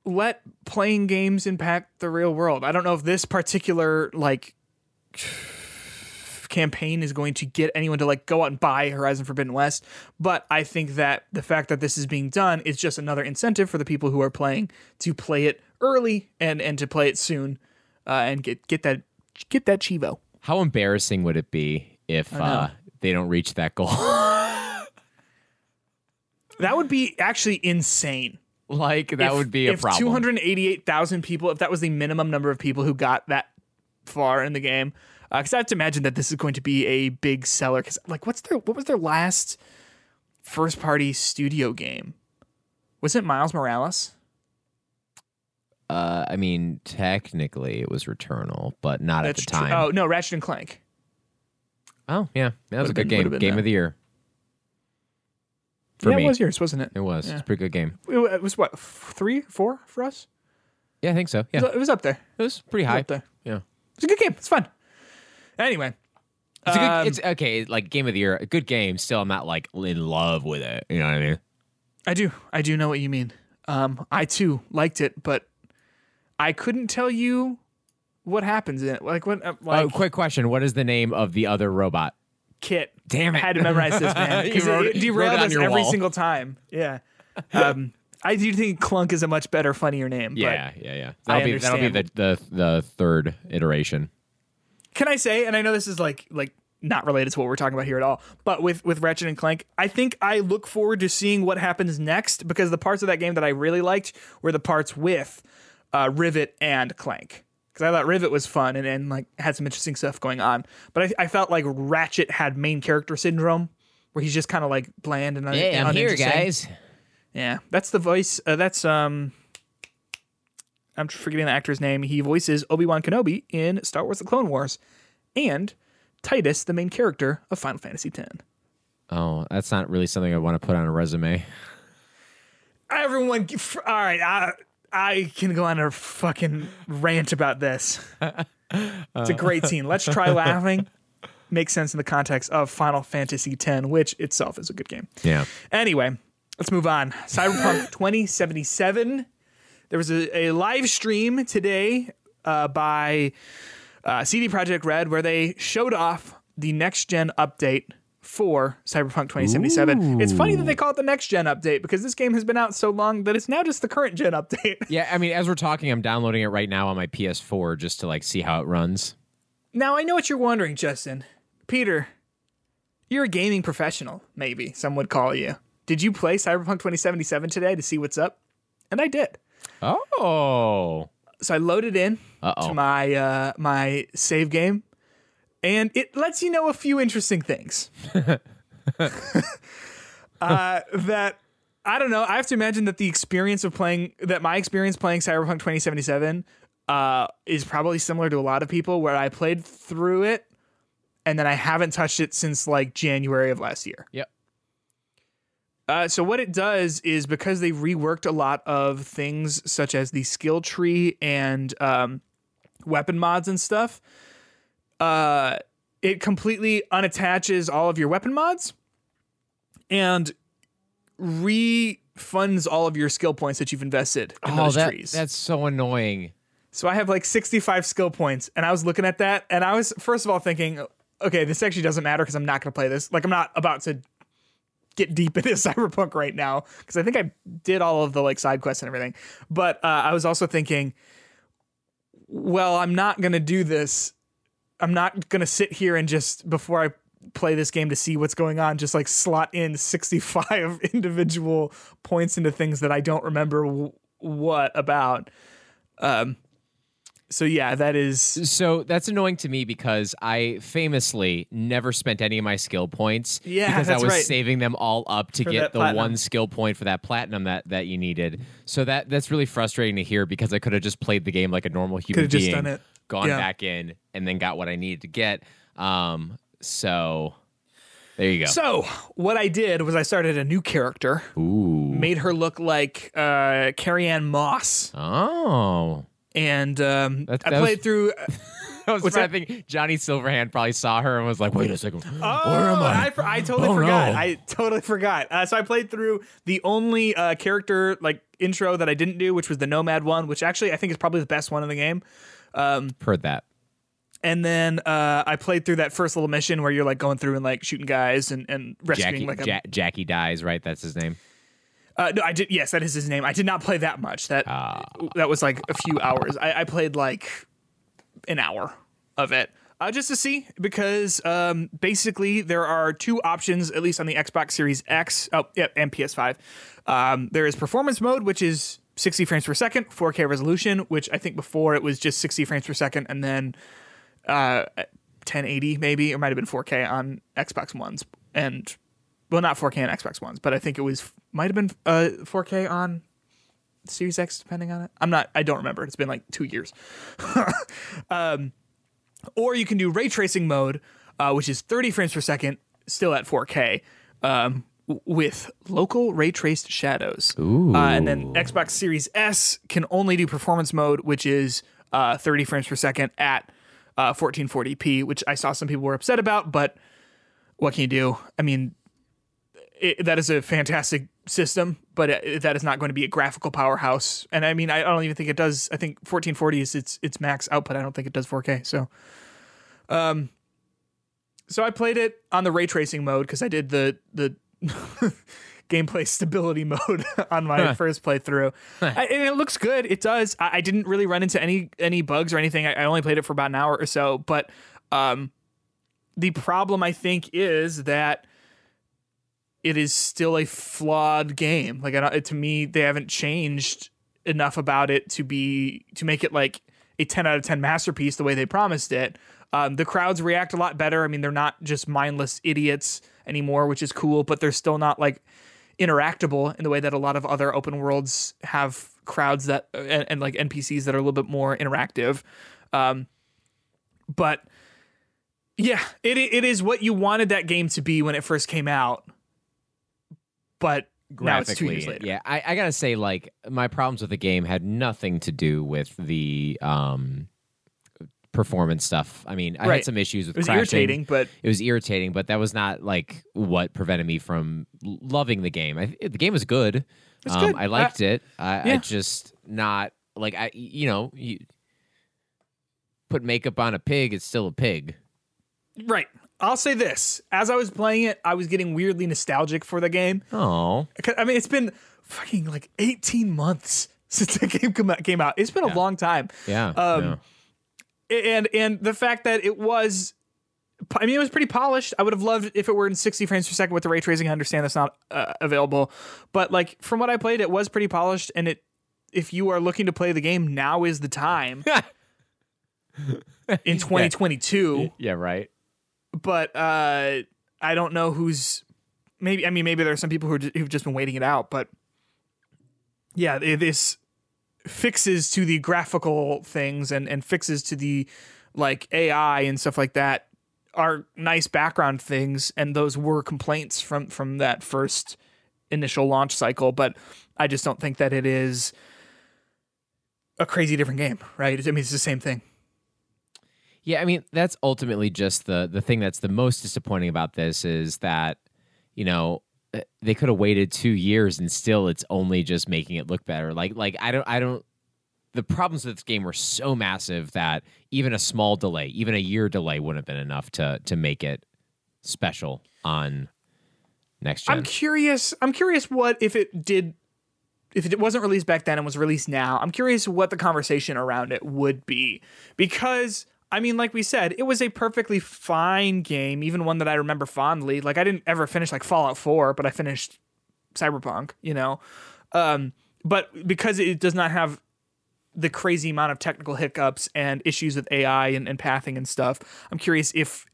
let playing games impact the real world. I don't know if this particular like campaign is going to get anyone to like go out and buy Horizon Forbidden West, but I think that the fact that this is being done is just another incentive for the people who are playing to play it early and and to play it soon uh, and get get that get that chivo. How embarrassing would it be if uh, they don't reach that goal? That would be actually insane. like that If- would be a if problem. 288,000 people, if that was the minimum number of people who got that far in the game, because I have to imagine that this is going to be a big seller. Because like, what's their what was their last first party studio game? Was it Miles Morales? uh, I mean, technically it was Returnal, but not at the time. Oh no, Ratchet and Clank. Oh, yeah, that was a Would've good been- game. Game that. of the year for yeah, me. it was yours, wasn't it? It was. It's a pretty good game. It was what three, four for us. Yeah, I think so. Yeah, It was- It was up there. it was pretty It was high. up there. Yeah, It's a good game. It's fun. Anyway, it's a good. Um, it's okay. Like game of the year, a good game. Still, I'm not like in love with it. You know what I mean? I do. I do know what you mean. Um, I too liked it, but I couldn't tell you what happens in it. Like what? Uh, like oh, quick question: What is the name of the other robot? Kit. Damn it. I had to memorize this man because wrote it, it- it you wrote derailed on us every wall. single time. Yeah. Um, I do think Clunk is a much better, funnier name. but- Yeah, yeah, yeah. That'll be that'll be the, the the third iteration. Can I say, and I know this is like like not related to what we're talking about here at all, but with with Ratchet and Clank, I think I look forward to seeing what happens next because the parts of that game that I really liked were the parts with uh, Rivet and Clank. Because I thought Rivet was fun and, and like had some interesting stuff going on, but I, I felt like Ratchet had main character syndrome, where he's just kind of like bland and un- uninteresting. Yeah, that's the voice. Uh, that's um. I'm forgetting the actor's name. He voices Obi Wan Kenobi in Star Wars: The Clone Wars, and Tidus, the main character of Final Fantasy X. Oh, that's not really something I want to put on a resume. Everyone, all right. I, I can go on a fucking rant about this. It's a great scene. Let's try laughing. Makes sense in the context of Final Fantasy X, which itself is a good game. Yeah. Anyway, let's move on. Cyberpunk 2077. There was a, a live stream today uh, by uh, CD Projekt Red where they showed off the next gen update for Cyberpunk 2077. It's funny that they call it the next gen update because this game has been out so long that it's now just the current gen update. Yeah, I mean, as we're talking, I'm downloading it right now on my PS4 just to like see how it runs. now, I know what you're wondering, Justin. Peter, you're a gaming professional, maybe some would call you. Did you play Cyberpunk 2077 today to see what's up? And I did. Oh. so I loaded in Uh-oh. to my uh, my save game, and it lets you know a few interesting things. uh, that I don't know. I have to imagine that the experience of playing that my experience playing Cyberpunk 2077 uh, is probably similar to a lot of people, where I played through it and then I haven't touched it since like January of last year. Yep. Uh, so what it does is because they reworked a lot of things such as the skill tree and um, weapon mods and stuff, uh, it completely unattaches all of your weapon mods and refunds all of your skill points that you've invested in Oh, those that, trees. that's so annoying. So I have like 65 skill points, and I was looking at that, and I was first of all thinking, okay, this actually doesn't matter because I'm not going to play this. Like I'm not about to get deep into Cyberpunk right now because I think I did all of the like side quests and everything. But uh, I was also thinking, well, I'm not to do this. I'm not to sit here and just before I play this game to see what's going on, just like slot in 65 individual points into things that I don't remember w- what about. Um, so yeah, that is So that's annoying to me because I famously never spent any of my skill points Yeah, because that's I was right. saving them all up to For get the platinum. one skill point for that platinum that, that you needed. So that that's really frustrating to hear because I could have just played the game like a normal human Could've just being, done it. gone Yeah. back in, and then got what I needed to get. Um, so there you go. So what I did was I started a new character, Ooh. made her look like uh, Carrie Ann Moss, Oh. And um, That- I that was- played through. I was What's I think Johnny Silverhand probably saw her and was like, "Wait a second, Oh, where am I?" I, I totally Oh, forgot. no. I totally forgot. Uh, so I played through the only uh, character like intro that I didn't do, which was the Nomad one, which actually I think is probably the best one in the game. Heard that. And then uh, I played through that first little mission where you're like going through and like shooting guys and, and rescuing Jackie, like a Ja- Jackie dies, right? That's his name. Uh, no, I did. Yes, that is his name. I did not play that much. That Ah. that was like a few hours. I, I played like an hour of it uh, just to see because um, basically there are two options, at least on the Xbox Series X, oh yeah, and PS5. Um, there is performance mode, which is 60 frames per second, 4K resolution, which I think before it was just 60 frames per second, and then uh, 1080 maybe, or might have been 4K on Xbox Ones, and well, not 4K on Xbox Ones, but I think it was might have been uh, 4K on Series X, depending on it. I'm not. I don't remember. It's been like two years. um, or you can do ray tracing mode, uh, which is 30 frames per second, still at 4K. Um, with local ray traced shadows. Ooh. Uh, and then Xbox Series S can only do performance mode, which is uh, 30 frames per second at uh, 1440p, which I saw some people were upset about, but what can you do? I mean, it, that is a fantastic system, but it, that is not going to be a graphical powerhouse. And I mean, I don't even think it does. I think 1440 is its its max output. I don't think it does 4K. So, um, so I played it on the ray tracing mode because I did the the gameplay stability mode on my first playthrough, I, and it looks good. It does. I, I didn't really run into any any bugs or anything. I, I only played it for about an hour or so, but um, the problem I think is that it is still a flawed game. Like don't, to me, they haven't changed enough about it to be to make it like a 10 out of 10 masterpiece the way they promised it. Um, the crowds react a lot better. I mean, they're not just mindless idiots anymore, which is cool, but they're still not like interactable in the way that a lot of other open worlds have crowds that and, and like NPCs that are a little bit more interactive. Um, but yeah, it it is what you wanted that game to be when it first came out. But now it's two years graphically, later. yeah, I, I gotta say, like my problems with the game had nothing to do with the um performance stuff. I mean, I Right. had some issues with It was crashing. irritating, but It was irritating, but that was not like what prevented me from loving the game. I, the game was good. Um, good. I liked it. I, I just not like I. You know, you put makeup on a pig, it's still a pig. right. I'll say this: as I was playing it, I was getting weirdly nostalgic for the game. Oh, I mean, it's been fucking like 18 months since the game came out. It's been a long time. yeah. Um, yeah. and and the fact that it was I mean it was pretty polished. I would have loved if it were in 60 frames per second with the ray tracing. I understand that's not uh, available, but like from what I played it was pretty polished and it if you are looking to play the game now is the time in 2022, yeah, right. But uh I don't know who's maybe I mean maybe there are some people who who've just been waiting it out, but yeah, this fixes to the graphical things and and fixes to the like AI and stuff like that are nice background things and those were complaints from from that first initial launch cycle, but I just don't think that it is a crazy different game, right? I mean it's the same thing. Yeah, I mean that's ultimately just the the thing that's the most disappointing about this is that you know uh, they could have waited two years and still it's only just making it look better. Like like I don't I don't. The problems with this game were so massive that even a small delay, even a year delay, wouldn't have been enough to to make it special on next gen. I'm curious. I'm curious what if it did, if it wasn't released back then and was released now. I'm curious what the conversation around it would be because I mean, like we said, it was a perfectly fine game, even one that I remember fondly. Like I didn't ever finish like Fallout 4, but I finished Cyberpunk. You know, um, but because it does not have the crazy amount of technical hiccups and issues with AI and, and pathing and stuff, I'm curious if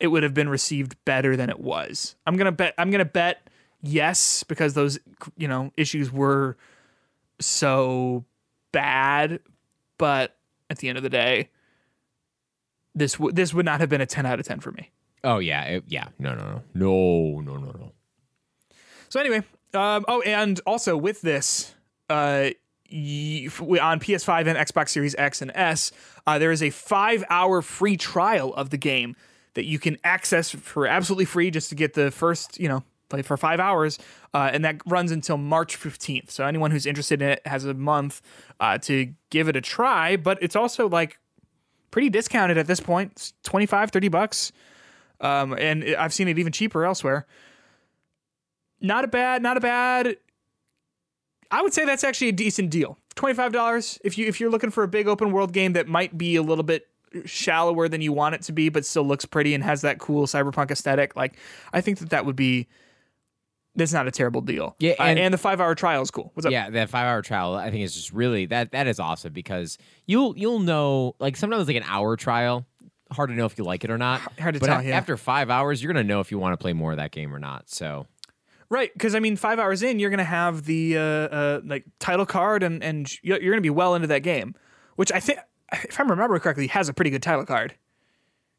it would have been received better than it was. I'm gonna bet. I'm gonna bet yes because those you know issues were so bad. But at the end of the day, this would this would not have been a 10 out of 10 for me. oh yeah, it- yeah. No, no, no, no, no, no, no. So anyway, um, oh, and also with this, uh, on PS5 and Xbox Series X and S, uh, there is a five-hour free trial of the game that you can access for absolutely free, just to get the first, you know, play for five hours, uh, and that runs until March 15th. So anyone who's interested in it has a month uh, to give it a try. But it's also like pretty discounted at this point, it's 25, 30 bucks. Um, and I've seen it even cheaper elsewhere not a bad, not a bad. I would say that's actually a decent deal. Twenty five dollars if you if you're looking for a big open world game that might be a little bit shallower than you want it to be, but still looks pretty and has that cool cyberpunk aesthetic. Like I think that that would be. That's not a terrible deal. Yeah, Uh, and- and the five hour trial is cool. What's up? Yeah, that five hour trial I think is just really that that is awesome because you'll you'll know like sometimes like an hour trial hard to know if you like it or not. Hard to but tell, a- yeah. after five hours you're gonna know if you want to play more of that game or not. So Right, because I mean, five hours in, you're gonna have the uh, uh, like title card, and and you're you're gonna be well into that game, which I think, if I remember correctly, has a pretty good title card.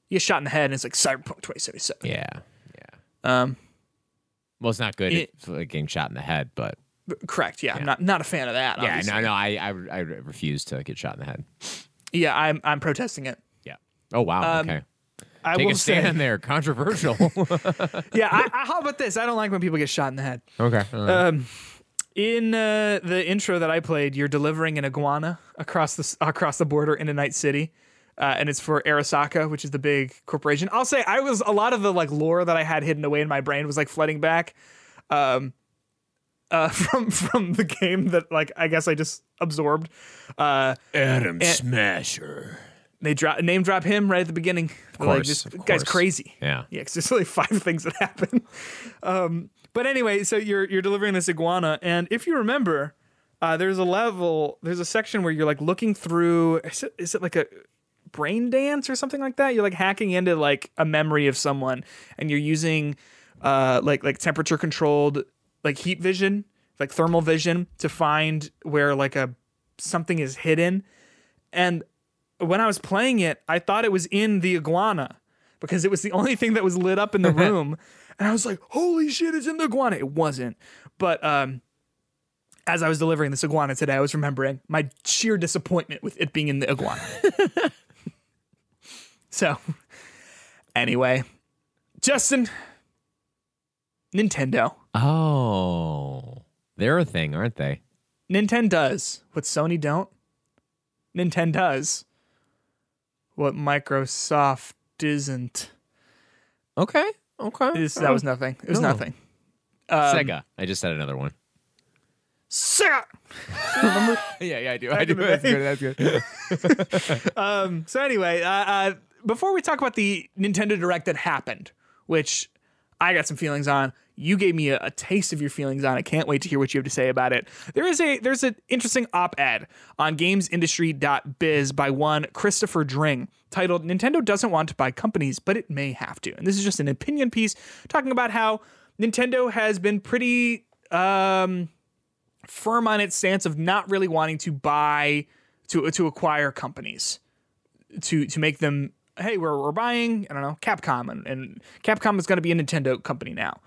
You get shot in the head, and it's like Cyberpunk 2077. yeah, yeah. Um, Well, it's not good It- like, getting shot in the head, but Correct. Yeah, I'm not not a fan of that. yeah, obviously. no, no, I, I I refuse to get shot in the head. Yeah, I'm I'm protesting it. Yeah. Oh wow. Um, okay. I Take will a stand say, there. Controversial. yeah. I, I, how about this? I don't like when people get shot in the head. okay. Um, in uh, the intro that I played, you're delivering an iguana across the across the border into Night City, uh, and it's for Arasaka, which is the big corporation. I'll say I was a lot of the like lore that I had hidden away in my brain was like flooding back, um, uh, from from the game that like I guess I just absorbed. Uh, Adam Smasher. they drop name drop him right at the beginning. Like course, this of guy's crazy. Yeah. Yeah, it's just like five things that happen. Um, but anyway, so you're you're delivering this iguana, and if you remember, uh, there's a level, there's a section where you're like looking through. Is it, is it like a brain dance or something like that? You're like hacking into like a memory of someone, and you're using uh, like like temperature controlled like heat vision, like thermal vision to find where like a something is hidden. And when I was playing it, I thought it was in the iguana because it was the only thing that was lit up in the room. and I was like, holy shit, it's in the iguana. It wasn't. But um, as I was delivering this iguana today, I was remembering my sheer disappointment with it being in the iguana. so, anyway, Justin, Nintendo. Oh, they're a thing, aren't they? Nintendo does what Sony don't. Nintendo does what Microsoft isn't. Okay. Okay. This- that was nothing. It was No. nothing. Sega. I just said another one. Sega. Yeah, yeah, I do. I do. That's good, That's good. So anyway, uh, uh, before we talk about the Nintendo Direct that happened, which I got some feelings on, you gave me a, a taste of your feelings on. I can't wait to hear what you have to say about it. There is a there's an interesting op-ed on GamesIndustry.biz by one Christopher Dring titled "Nintendo doesn't want to buy companies, but it may have to." And this is just an opinion piece talking about how Nintendo has been pretty um, firm on its stance of not really wanting to buy to to acquire companies to to make them hey we're, we're buying i don't know capcom and, and capcom is going to be a nintendo company now.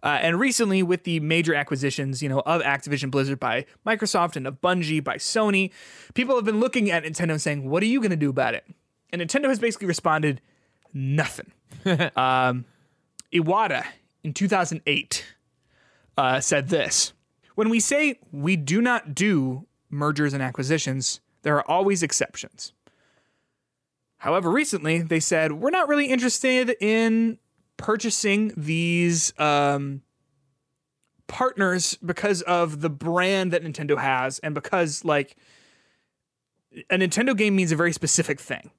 Uh, and recently with the major acquisitions you know of activision blizzard by microsoft and of bungie by sony people have been looking at nintendo and saying what are you going to do about it? And nintendo has basically responded nothing. Um, iwata in 2008 uh, said this when we say we do not do mergers and acquisitions there are always exceptions However, recently they said we're not really interested in purchasing these um, partners because of the brand that Nintendo has, and because like a Nintendo game means a very specific thing.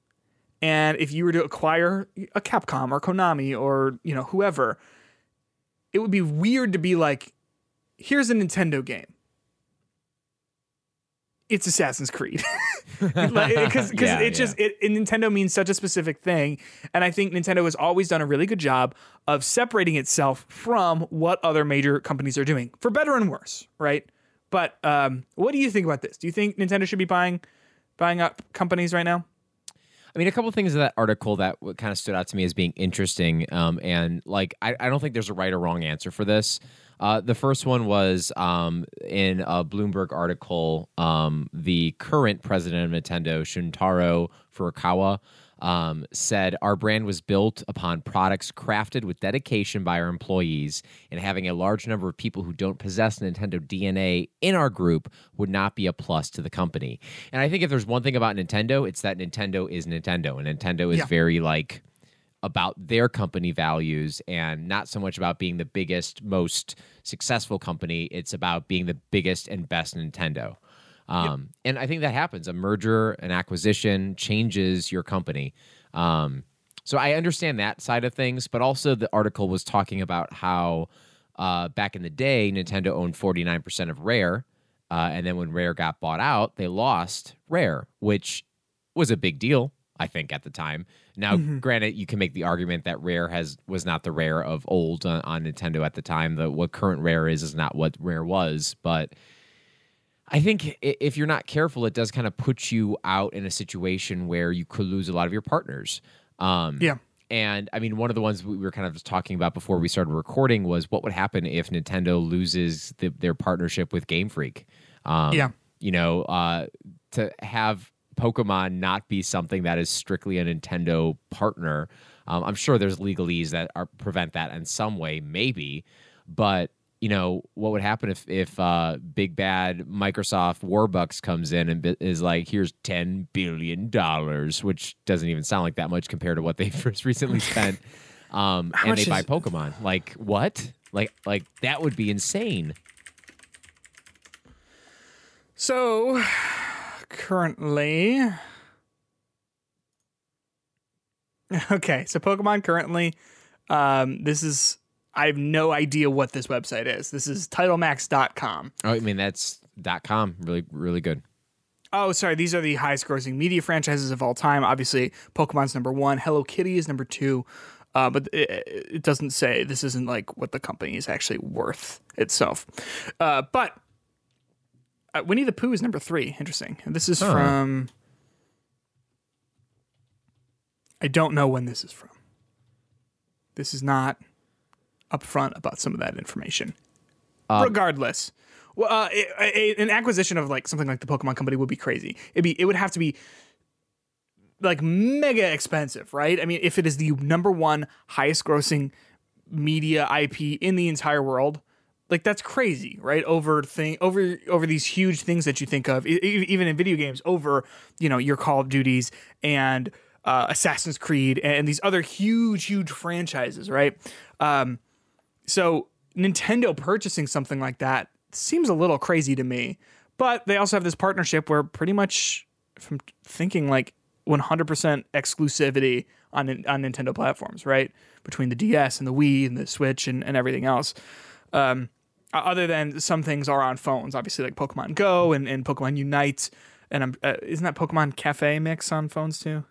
And if you were to acquire a Capcom or Konami or you know whoever, it would be weird to be like, here's a Nintendo game. It's Assassin's Creed. because Yeah, it just it- Nintendo means such a specific thing, and I think Nintendo has always done a really good job of separating itself from what other major companies are doing, for better and worse, right? But um, what do you think about this? Do you think Nintendo should be buying buying up companies right now? I mean, a couple things in that article that kind of stood out to me as being interesting. Um, and like, I, I don't think there's a right or wrong answer for this. Uh, the first one was um, in a Bloomberg article. Um, the current president of Nintendo, Shuntaro Furukawa, um, said our brand was built upon products crafted with dedication by our employees, and having a large number of people who don't possess Nintendo DNA in our group would not be a plus to the company. And I think if there's one thing about Nintendo, it's that Nintendo is Nintendo, and Nintendo is Yeah. very like about their company values and not so much about being the biggest, most successful company. It's about being the biggest and best Nintendo. Um, And I think that happens. A merger, an acquisition changes your company. Um, so I understand that side of things, but also the article was talking about how uh, back in the day, Nintendo owned 49% of Rare. Uh, and then when Rare got bought out, they lost Rare, which was a big deal, I think, at the time. Now, granted, you can make the argument that Rare has was not the Rare of old on, on Nintendo at the time. The what current Rare is is not what Rare was, but I think if you're not careful, it does kind of put you out in a situation where you could lose a lot of your partners. Um, Yeah. and I mean, one of the ones we were kind of just talking about before we started recording was what would happen if Nintendo loses the, their partnership with Game Freak. Um, Yeah. You know, uh, to have Pokemon not be something that is strictly a Nintendo partner. Um, I'm sure there's legalese that are prevent that in some way, maybe. But you know, what would happen if if uh, big bad Microsoft Warbucks comes in and is like, here's ten billion dollars, which doesn't even sound like that much compared to what they first recently spent, um, and they buy Pokemon. Like what? Like like that would be insane. So currently, okay. So Pokemon currently, um, this is I have no idea what this website is. This is TitleMax.com. Oh, I mean that's dot com really really good. Oh, sorry. These are the highest grossing media franchises of all time. Obviously, Pokemon's number one. Hello Kitty is number two. Uh, but it, it doesn't say this isn't like what the company is actually worth itself. Uh, but uh, Winnie the Pooh is number three. Interesting. And this is from. I don't know when this is from. This is not upfront about some of that information. Regardless, well, uh, a- an acquisition of like something like the Pokemon Company would be crazy. It'd be it would have to be like mega expensive, right? I mean, if it is the number one highest grossing media IP in the entire world, like that's crazy, right? Over thing over over these huge things that you think of, e- even in video games, over you know your Call of Duties and uh, Assassin's Creed and these other huge, huge franchises, right? Um, so Nintendo purchasing something like that seems a little crazy to me. But they also have this partnership where pretty much, from thinking like 100% exclusivity on on Nintendo platforms, right? Between the DS and the Wii and the Switch and, and everything else. Um, other than some things are on phones, obviously like Pokemon Go and, and Pokemon Unite, and I'm, uh, isn't that Pokemon Cafe mix on phones too?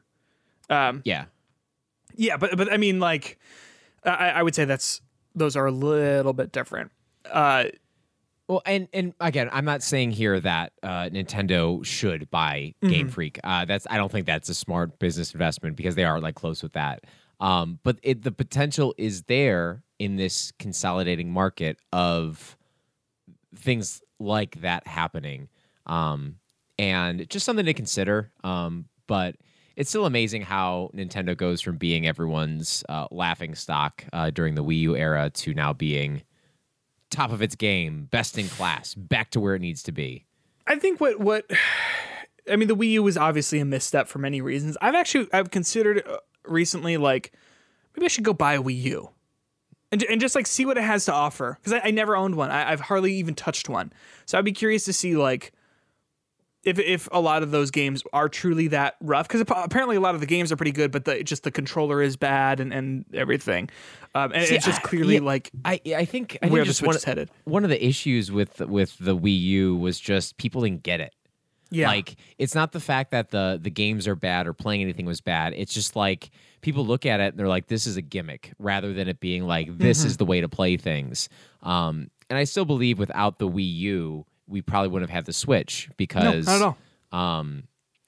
Yeah. Yeah, but but I mean, like, I, I would say that's those are a little bit different. Uh, Well, and and again, I'm not saying here that uh, Nintendo should buy Game Freak. Uh, that's I don't think that's a smart business investment because they are like close with that. Um, but it, the potential is there in this consolidating market of things like that happening, um, and just something to consider. Um, but it's still amazing how Nintendo goes from being everyone's uh, laughing stock uh, during the Wii U era to now being top of its game, best in class, back to where it needs to be. I think what what I mean, the Wii U was obviously a misstep for many reasons. I've actually I've considered uh, recently like maybe I should go buy a Wii U. And, and just like see what it has to offer because I, I never owned one. I, I've hardly even touched one, so I'd be curious to see like if if a lot of those games are truly that rough because apparently a lot of the games are pretty good, but the just the controller is bad and and everything, um, and See, it's just I- clearly yeah, like I I think I where think the just Switch one, is headed. one of the issues with with the Wii U was just people didn't get it. Yeah, Like it's not the fact that the the games are bad or playing anything was bad. It's just like people look at it and they're like, this is a gimmick, rather than it being like this Mm-hmm. is the way to play things. Um, and I still believe without the Wii U, we probably wouldn't have had the Switch no, because at um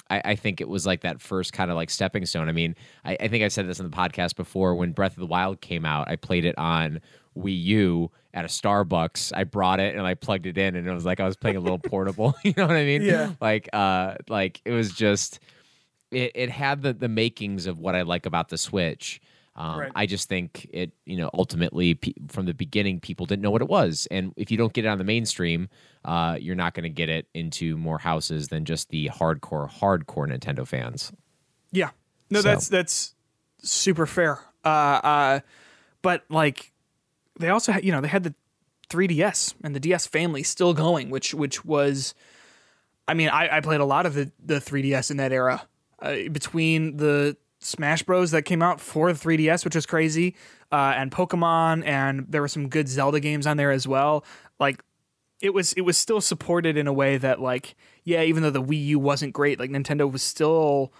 I, I think it was like that first kind of like stepping stone. I mean, I, I think I said this in the podcast before. When Breath of the Wild came out, I played it on Wii U at a Starbucks. I brought it and I plugged it in, and it was like I was playing a little portable. You know what I mean? Yeah. Like, uh, like it was just it. It had the the makings of what I like about the Switch. Um, Right. I just think it, you know, ultimately pe- from the beginning, people didn't know what it was, and if you don't get it on the mainstream, uh, you're not going to get it into more houses than just the hardcore, hardcore Nintendo fans. Yeah. No, So- that's that's super fair. Uh, uh, but like, they also had, you know, they had the 3DS and the DS family still going, which which was, I mean, I, I played a lot of the the 3DS in that era. Uh, between the Smash Bros that came out for the 3DS, which was crazy, uh, and Pokemon, and there were some good Zelda games on there as well. Like it was it was still supported in a way that like yeah even though the Wii U wasn't great like Nintendo was still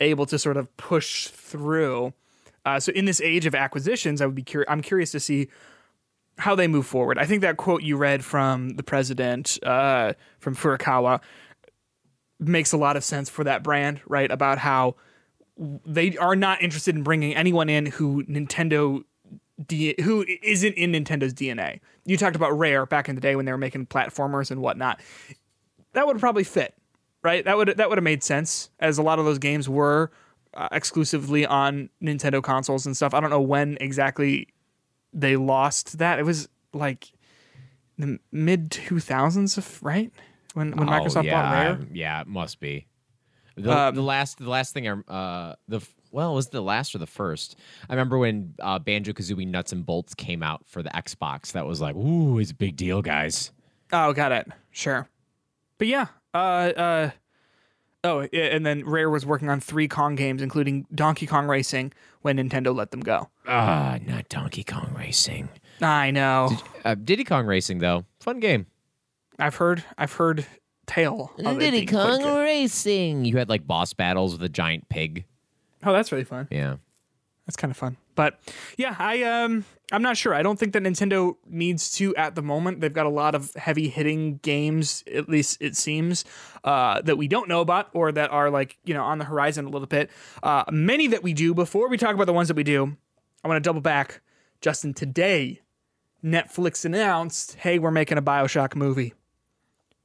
able to sort of push through uh, so in this age of acquisitions I would be curious I'm curious to see how they move forward I think that quote you read from the president uh, from Furukawa makes a lot of sense for that brand right about how they are not interested in bringing anyone in who Nintendo D- who isn't in Nintendo's DNA. You talked about Rare back in the day when they were making platformers and whatnot. That would probably fit, right? That would that would have made sense as a lot of those games were uh, exclusively on Nintendo consoles and stuff. I don't know when exactly they lost that. It was like the mid 2000s, right? When when Microsoft oh, yeah, bought Rare. Yeah, it must be. The, Um, the last the last thing I uh the well was it the last or the first. I remember when uh, Banjo Kazooie Nuts and Bolts came out for the Xbox. That was like, ooh, it's a big deal, guys. Oh, got it. Sure. But yeah, uh, uh, oh, and then Rare was working on three Kong games, including Donkey Kong Racing, when Nintendo let them go. Ah, not Donkey Kong Racing. I know. Uh, Diddy Kong Racing though, fun game. I've heard. I've heard tale of it being quite good. Racing. You had like boss battles with a giant pig. Oh, that's really fun. Yeah. That's kind of fun. But yeah, I um I'm not sure. I don't think that Nintendo needs to at the moment. They've got a lot of heavy hitting games, at least it seems, uh, that we don't know about or that are like, you know, on the horizon a little bit. Uh, many that we do. Before we talk about the ones that we do, I want to double back. Justin, today Netflix announced, hey, we're making a Bioshock movie.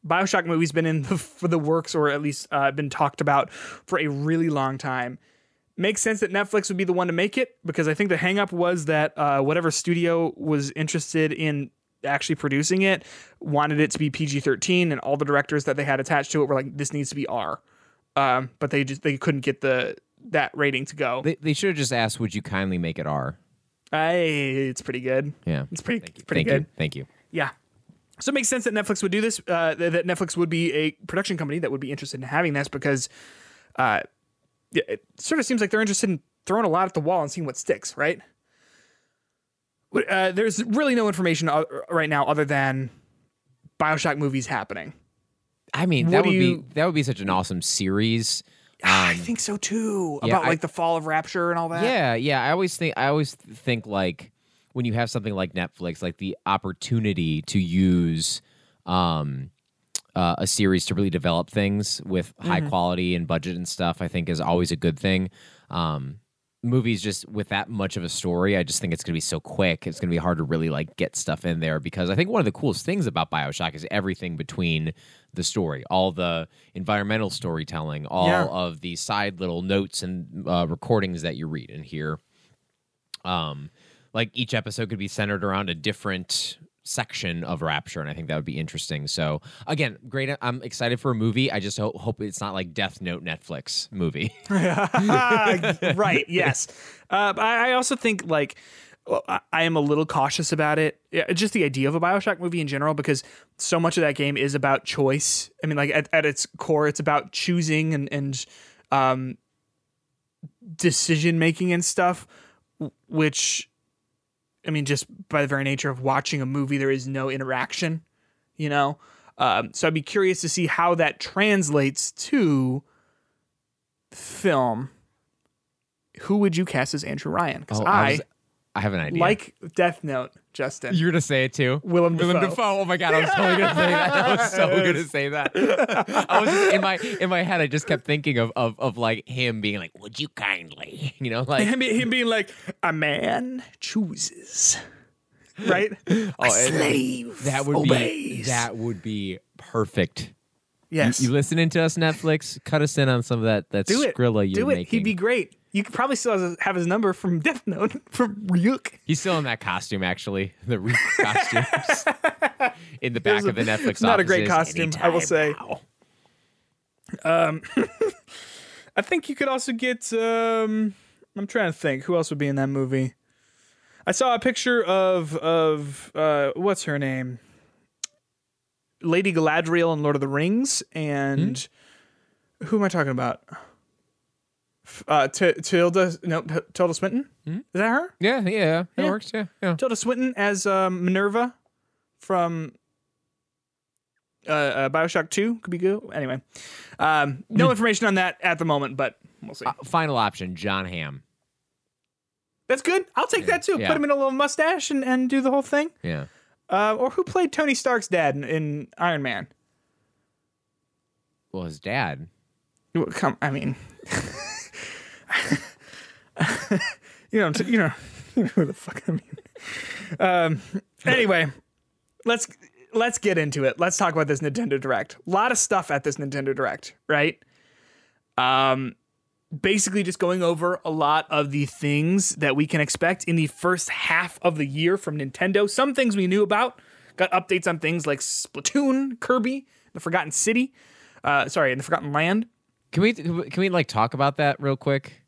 Bioshock movie's been in the, for the works, or at least uh, been talked about for a really long time makes sense that Netflix would be the one to make it because I think the hangup was that uh, whatever studio was interested in actually producing it wanted it to be PG thirteen, and all the directors that they had attached to it were like, "This needs to be R," um, but they just they couldn't get the that rating to go. They, they should have just asked, "Would you kindly make it R?" Hey, it's pretty good. Yeah. It's pretty it's pretty Thank good. you. Thank you. Yeah. So it makes sense that Netflix would do this. Uh, that Netflix would be a production company that would be interested in having this because, uh, it sort of seems like they're interested in throwing a lot at the wall and seeing what sticks. Right. Uh, there's really no information right now other than Bioshock movies happening. I mean, What that would you- be that would be such an awesome series. I Um, think so too. yeah, About I- like the fall of Rapture and all that. Yeah, yeah. I always think I always think like when you have something like Netflix, like the opportunity to use um uh, a series to really develop things with high Mm-hmm. quality and budget and stuff, I think is always a good thing. Um movies just with that much of a story, I just think it's going to be so quick. It's going to be hard to really like get stuff in there because I think one of the coolest things about BioShock is everything between the story, all the environmental storytelling, all Yeah. of the side little notes and uh, recordings that you read and hear. Um, like each episode could be centered around a different section of Rapture, and I think that would be interesting. So again, great. I'm excited for a movie. I just hope, hope it's not like Death Note Netflix movie. right. Yes. Uh, I I also think like well, I- am a little cautious about it. Yeah, just the idea of a Bioshock movie in general, because so much of that game is about choice. I mean, like at, at its core, it's about choosing and and um, decision making and stuff. Which, I mean, just by the very nature of watching a movie, there is no interaction. You know, um, so I'd be curious to see how that translates to film who would you cast as Andrew Ryan? Because Oh, I, was- I have an idea. like Death Note, Justin. you're gonna say it too. Willem Willem Dafoe. Dafoe. Oh my god, I was totally gonna say that. I was so gonna say that. I was just, in my in my head. I just kept thinking of, of of like him being like, "Would you kindly?" You know, like him, him being like a man chooses, right? Oh, a slave that would obeys. be that would be perfect. Yes, You listening to us, Netflix? Cut us in on some of that that do it. Skrilla you're do it. making. He'd be great. You could probably still have his- have his number from Death Note from Ryuk. He's still in that costume, actually. The Reef costumes in the back of the Netflix. it's not a great offices. costume, I will say. now. I think you could also get. Um, I'm trying to think who else would be in that movie. I saw a picture of of uh, what's her name, Lady Galadriel in Lord of the Rings, and who am I talking about? Uh, T- Tilda, no, T- Tilda Swinton. Is that her? Yeah, yeah, that Yeah. works. Yeah, yeah. Tilda Swinton as um, Minerva from uh, uh, Bioshock Two could be good. Anyway, um, no information on that at the moment, but we'll see. Uh, final option: Jon Hamm. That's good. I'll take that too. Yeah. Put him in a little mustache and, and do the whole thing. Yeah. Uh, or who played Tony Stark's dad in, in Iron Man? Well, his dad. Well, Come, I mean, you know, you know, you know who the fuck I mean. Um, anyway, let's let's get into it. Let's talk about this Nintendo Direct. A lot of stuff at this Nintendo Direct, right? Um, basically just going over a lot of the things that we can expect in the first half of the year from Nintendo. Some things we knew about. Got updates on things like Splatoon, Kirby, the Forgotten City. Uh, sorry, in the Forgotten Land. Can we can we like talk about that real quick?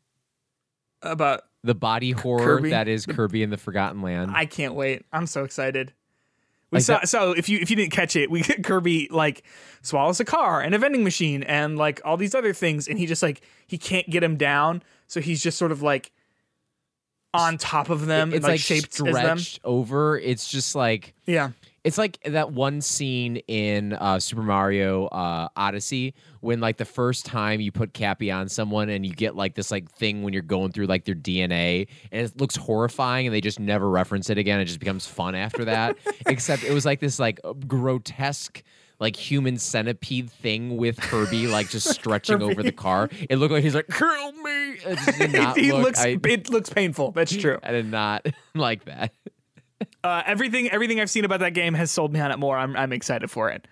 About The body horror Kirby? that is Kirby in the Forgotten Land. I can't wait. I'm so excited. We Like saw that- so if you if you didn't catch it, we Kirby like swallows a car and a vending machine and like all these other things, and he just like he can't get him down, so he's just sort of like on top of them, it's and, like, like shaped them. over. It's just like Yeah, it's like that one scene in uh, Super Mario uh, Odyssey when like the first time you put Cappy on someone and you get like this like thing when you're going through like their DNA and it looks horrifying and they just never reference it again. It just becomes fun after that. Except it was like this like grotesque like human centipede thing with Kirby like just stretching over the car. It looked like he's like kill me. It just did not he look. looks I, it looks painful. That's true. I did not like that. Uh, everything everything I've seen about that game has sold me on it more. I'm I'm excited for it.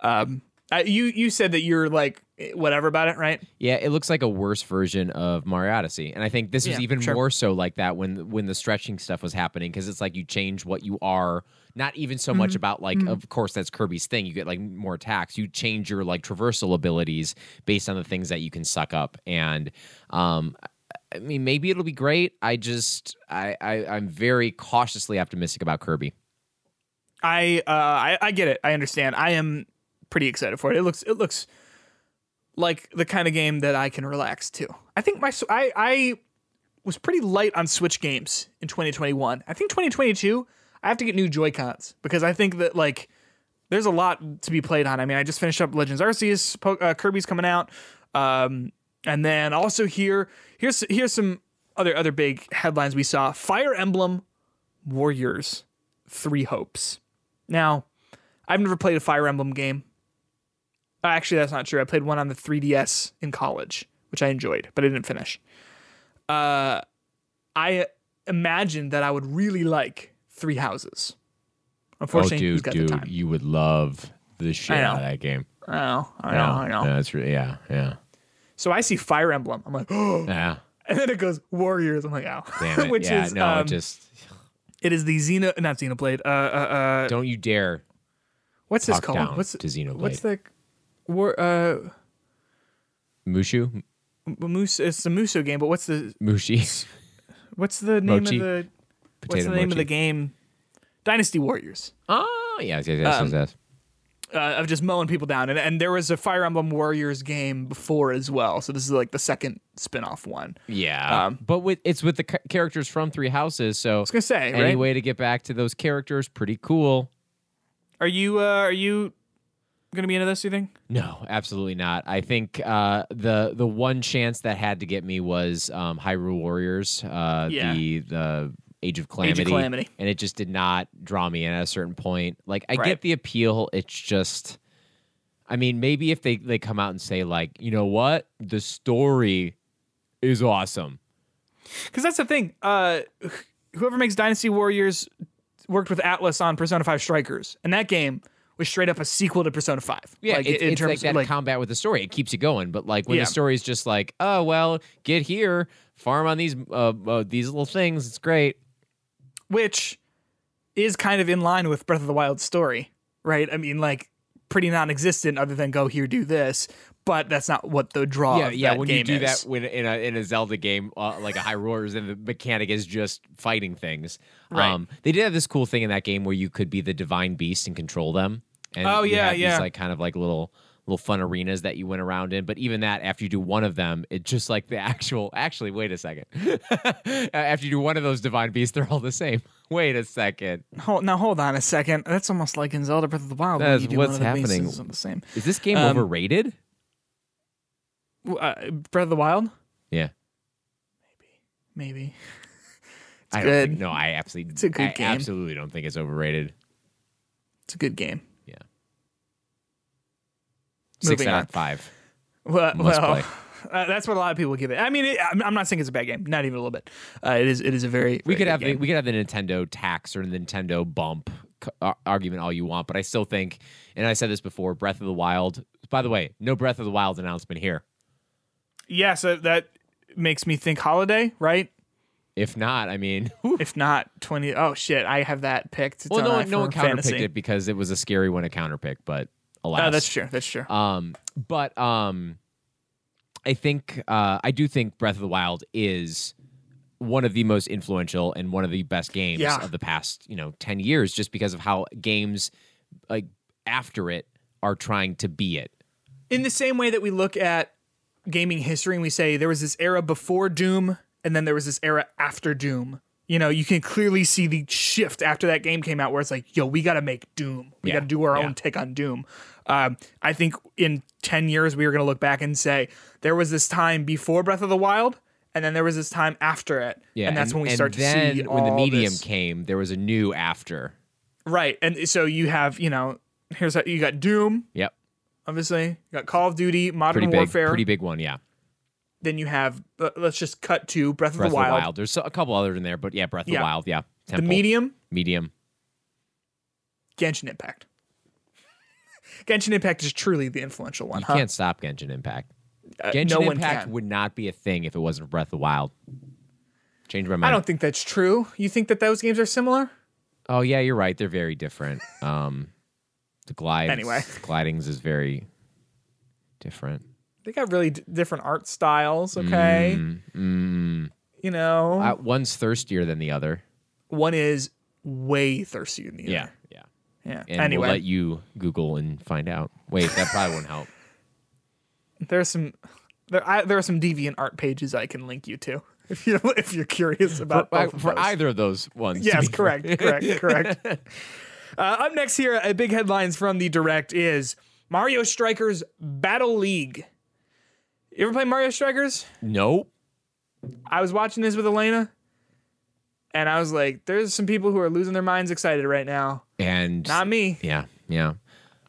Um, uh, you you said that you're like whatever about it, right? Yeah, it looks like a worse version of Mario Odyssey, and I think this was Yeah, even sure. more so like that when when the stretching stuff was happening because it's like you change what you are. Not even so Mm-hmm. much about like, of course, that's Kirby's thing. You get like more attacks. You change your like traversal abilities based on the things that you can suck up, and um, I mean, maybe it'll be great. I just, I, I I'm very cautiously optimistic about Kirby. I uh I, I get it. I understand. I am pretty excited for it. It looks it looks like the kind of game that I can relax to. I think my I, I was pretty light on Switch games in 2021. I think 2022 I have to get new Joy Cons because I think that like there's a lot to be played on. I mean, I just finished up Legends Arceus. Po- uh, Kirby's coming out, um, and then also here here's here's some other other big headlines we saw. Fire Emblem Warriors Three Hopes. Now, I've never played a Fire Emblem game. Uh, Actually, that's not true. I played one on the 3DS in college, which I enjoyed, but I didn't finish. Uh, I imagined that I would really like Three Houses. Unfortunately, got the time? you would love the shit out of that game. I know, I know, I know. That's really, yeah, yeah, So I see Fire Emblem. I'm like, oh, yeah. and then it goes Warriors. I'm like, oh, Damn it. which yeah, is no, um, just it is the Xeno, not Xenoblade. Uh, uh, uh, don't you dare what's this called? What's to Xenoblade. what's the war? Uh, Mushu, Muso, it's the Musou game, but what's the Mushi, what's the name Mochi. of the what's potato the name of mochi. the game? Dynasty Warriors. Oh, yes, yes, yes, Um, yes, yes. Uh, of just mowing people down, and and there was a Fire Emblem Warriors game before as well. So this is like the second spin-off one. Yeah, um, but with it's with the ca- characters from Three Houses, so I was gonna say, any right? way to get back to those characters, pretty cool. Are you uh, are you gonna be into this? You think? No, absolutely not. I think uh, the the one chance that had to get me was um, Hyrule Warriors, uh, Yeah. the the Age of Calamity, Calamity. and it just did not draw me in at a certain point. Like I Right. get the appeal, it's just, I mean, maybe if they they come out and say like, you know what, the story is awesome. Because that's the thing. Uh, whoever makes Dynasty Warriors worked with Atlus on Persona 5 Strikers, and that game was straight up a sequel to Persona 5. Yeah, like, it's, in it's terms like that of like combat with the story. It keeps you going. But like when Yeah. the story is just like, oh well, get here, farm on these uh, uh, these little things. It's great. Which is kind of in line with Breath of the Wild story, right? I mean, like pretty non-existent other than go here, do this, but that's not what the draw. yeah, yeah. When you do is. that when, in a in a Zelda game, uh, like a Hyrule Warriors, and the mechanic is just fighting things. Right. Um, they did have this cool thing in that game where you could be the divine beast and control them. And Oh, yeah, had these, yeah. like kind of like little little fun arenas that you went around in. But even that, after you do one of them, it just like the actual. Actually, wait a second. after you do one of those divine beasts, they're all the same. Wait a second. Hold, now hold on a second. That's almost like in Zelda Breath of the Wild. You do what's one of happening. on the same. Is this game Um, overrated? Uh, Breath of the Wild, Yeah. maybe. I don't good. think. No, I absolutely. It's a good I game. absolutely don't think it's overrated. It's a good game. Six out of five. Well, well. Uh, that's what a lot of people give it. I mean, it, I'm, not saying it's a bad game. Not even a little bit. Uh, it is. It is a very. We very could have the, game. we could have the Nintendo tax or Nintendo bump argument all you want, but I still think, and I said this before, Breath of the Wild. By the way, no Breath of the Wild announcement here. Yeah, so that makes me think holiday, right? If not, I mean. If not twenty. Oh shit, I have that picked. It's well, no on one, no one counterpicked it because it was a scary one to counterpick, but alas, Oh, that's true. That's true. Um, but um, I think uh, I do think Breath of the Wild is one of the most influential and one of the best games Yeah. of the past, you know, ten years, just because of how games like after it are trying to be it. in the same way that we look at gaming history and we say there was this era before Doom and then there was this era after Doom. You know, you can clearly see the shift after that game came out where it's like, yo, we got to make Doom. We Yeah, got to do our yeah. own take on Doom. Um, I think in 10 years, we are going to look back and say there was this time before Breath of the Wild and then there was this time after it. Yeah, and that's when we start to then see when the medium this. came, there was a new after. Right. And so you have, you know, here's how you got Doom, Yep, obviously. You got Call of Duty, Modern pretty big, Warfare. pretty big one. Yeah, Then you have, uh, let's just cut to Breath, Breath of the Wild. Wild. There's a couple others in there, but yeah, Breath of Yeah. the Wild. Yeah, The medium, medium. Genshin Impact. Genshin Impact is truly the influential one. You huh? can't stop Genshin Impact. Uh, no Impact would not be a thing if it wasn't for Breath of the Wild. Change my mind. I don't think that's true. You think that those games are similar? Oh yeah, you're right. They're very different. Um, the glides, Anyway. glidings is very different. They got really d- different art styles. Okay, Mm, mm. you know, Uh, one's thirstier than the other. one is way thirstier than the Yeah, other. yeah. Yeah. And anyway, we'll let you Google and find out. Wait, that probably won't help. there's some there I, there are some deviant art pages I can link you to if you if you're curious about For, both of for either of those ones. Yes, be correct, correct, correct. Uh, up next here, uh, big headlines from the direct is Mario Strikers Battle League. You ever play Mario Strikers? Nope. I was watching this with Elena, and I was like, "There's some people who are losing their minds excited right now. And Not me. yeah, yeah.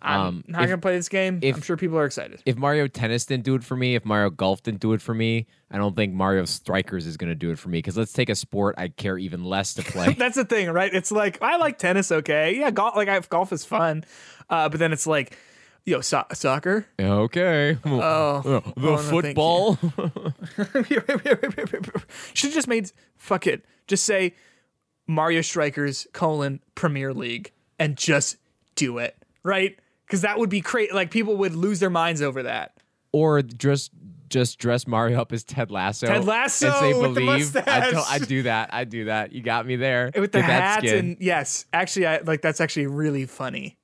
I'm Um, not if- gonna play this game. if- I'm sure people are excited. if Mario Tennis didn't do it for me, if Mario Golf didn't do it for me, I don't think Mario Strikers is going to do it for me. Because let's take a sport I care even less to play. That's the thing, right? It's like I like tennis, okay, yeah, golf. Like I, golf is fun, uh, but then it's like, yo, so- soccer. okay. Oh, the oh, no, football. Should just made fuck it. Just say Mario Strikers colon Premier League and just do it, right? Because that would be crazy. Like people would lose their minds over that. or just just dress Mario up as Ted Lasso. Ted Lasso and say believe. I do that. I do that. You got me there with the Get hats and yes, actually, I like that's actually really funny.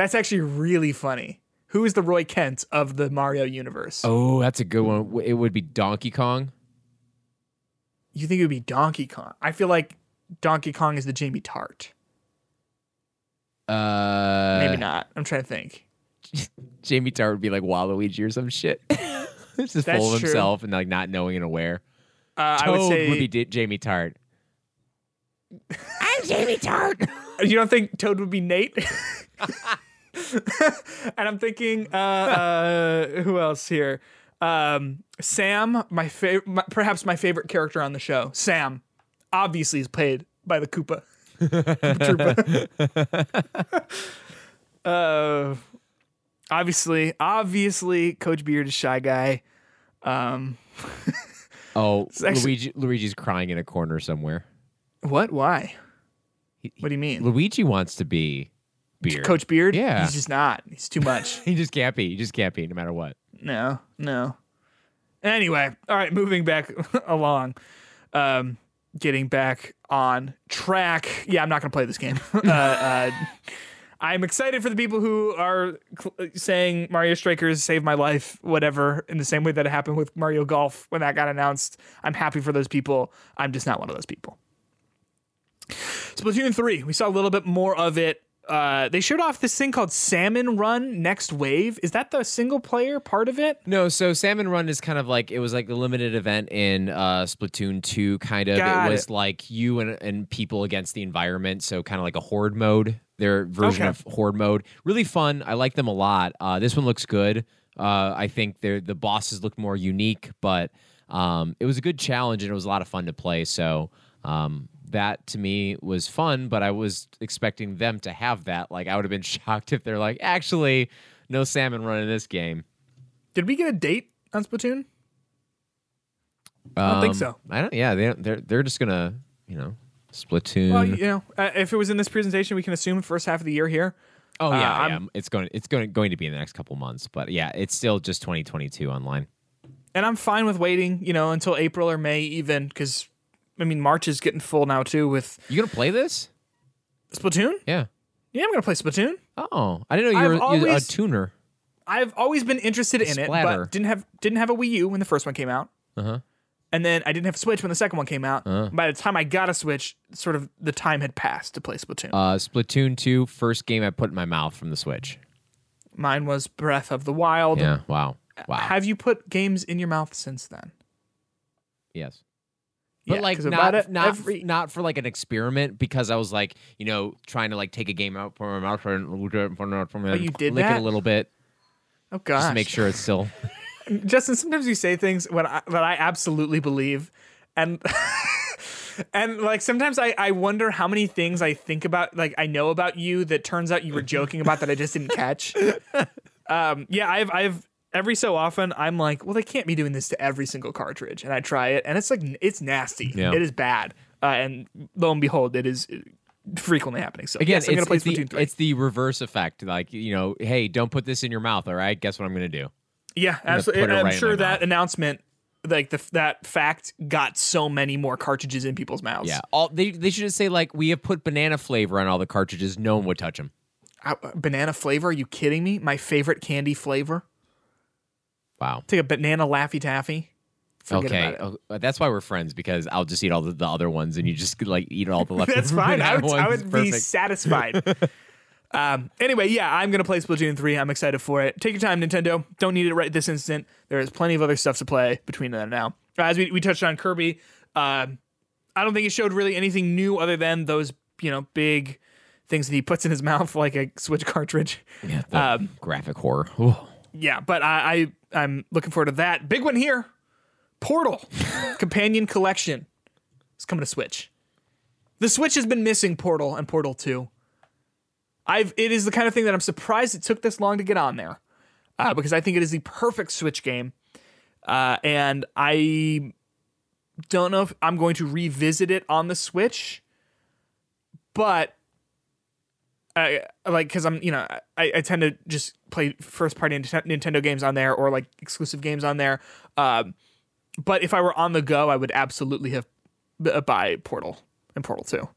That's actually really funny. Who is the Roy Kent of the Mario universe? Oh, that's a good one. It would be Donkey Kong. You think it would be Donkey Kong? I feel like Donkey Kong is the Jamie Tartt. Uh, Maybe not. I'm trying to think. Jamie Tartt would be like Waluigi or some shit. Just That's full of true. himself and like not knowing and aware. Uh, Toad I would say be D- Jamie Tartt. I'm Jamie Tartt. You don't think Toad would be Nate? and I'm thinking, uh, uh, who else here? Um, Sam, my favorite, perhaps my favorite character on the show. Sam, obviously, is played by the Koopa. Koopa uh, obviously, obviously, Coach Beard is shy guy. Um, Oh, actually- Luigi. Luigi's crying in a corner somewhere. what? Why? He- What do you mean? Luigi wants to be Beard. Coach Beard? Yeah. he's just not. He's too much. He just can't be. He just can't be, no matter what. No, no. Anyway, all right, moving back along. Um, getting back on track. Yeah, I'm not going to play this game. uh, uh, I'm excited for the people who are cl- saying Mario Strikers saved my life, whatever, in the same way that it happened with Mario Golf when that got announced. I'm happy for those people. I'm just not one of those people. Splatoon 3, we saw a little bit more of it. Uh, they showed off this thing called Salmon Run Next Wave. Is that the single player part of it? No, so Salmon Run is kind of like it was like the limited event in uh, Splatoon 2, kind of. Got it was it. like you and, and people against the environment, so kind of like a horde mode, their version Okay. of horde mode. Really fun. I like them a lot. Uh, this one looks good. Uh, I think they're- the bosses look more unique, but um, it was a good challenge and it was a lot of fun to play. So um, that to me was fun, but I was expecting them to have that. Like I would have been shocked if they're like, actually, no salmon running this game. Did we get a date on Splatoon? I don't think Um, so. I don't. Yeah, they they're they're just gonna you know Splatoon. Well, you know, uh, if it was in this presentation, we can assume first half of the year here. oh uh, yeah, I'm- yeah, it's going it's going going to be in the next couple months, but yeah, it's still just 2022 online. And I'm fine with waiting, you know, until April or May even, because I mean March is getting full now too with You gonna play this? Splatoon. Yeah. Yeah, I'm gonna play Splatoon. Oh, I didn't know you I've were you're always- a tuner. I've always been interested in it, Splatter. but didn't have didn't have a Wii U when the first one came out. Uh huh. And then I didn't have a Switch when the second one came out. Uh-huh. By the time I got a Switch, sort of the time had passed to play Splatoon. Uh, Splatoon 2, first game I put in my mouth from the Switch. Mine was Breath of the Wild. Yeah. Wow. Wow. Have you put games in your mouth since then? yes. But Yeah, like not it- not every- not for like an experiment because I was like you know trying to like take a game out from my mouth and Oh, you did lick it a little bit Oh gosh. just make sure it's still Justin, sometimes you say things when I, that I absolutely believe, and and like sometimes I, I wonder how many things I think about, like I know about you that turns out you were joking about that I just didn't catch. Um, yeah, I've I've every so often I'm like, well, they can't be doing this to every single cartridge, and I try it, and it's like it's nasty. Yeah. It is bad, uh, and lo and behold, it is frequently happening. So again yes, I'm it's, gonna play it's, the, it's the reverse effect like you know hey don't put this in your mouth all right guess what I'm gonna do Yeah, gonna absolutely. I'm right sure that mouth. announcement, like the that fact, got so many more cartridges in people's mouths. yeah all they they should just say like we have put banana flavor on all the cartridges no one would touch them Uh, banana flavor? Are you kidding me? My favorite candy flavor. Wow Take a banana laffy taffy. Forget okay, about it. oh, that's why we're friends because I'll just eat all the, the other ones and you just like eat all the left. That's fine. I would, I would be satisfied. um, anyway, yeah, I'm gonna play Splatoon 3. I'm excited for it. Take your time, Nintendo. Don't need it right this instant. There is plenty of other stuff to play between then and now. As we, we touched on Kirby, um, I don't think it showed really anything new other than those you know big things that he puts in his mouth like a Switch cartridge. Yeah, Um, graphic horror. Ooh. Yeah, but I, I I'm looking forward to that. Big one here. Portal Companion Collection is coming to Switch. The Switch has been missing Portal and Portal 2. I've it is the kind of thing that I'm surprised it took this long to get on there. Uh, because I think it is the perfect Switch game. Uh, and I don't know if I'm going to revisit it on the Switch, but I like because I'm you know I, I tend to just play first party Nintendo games on there or like exclusive games on there. Um, but if I were on the go, I would absolutely have uh, buy Portal and Portal Two.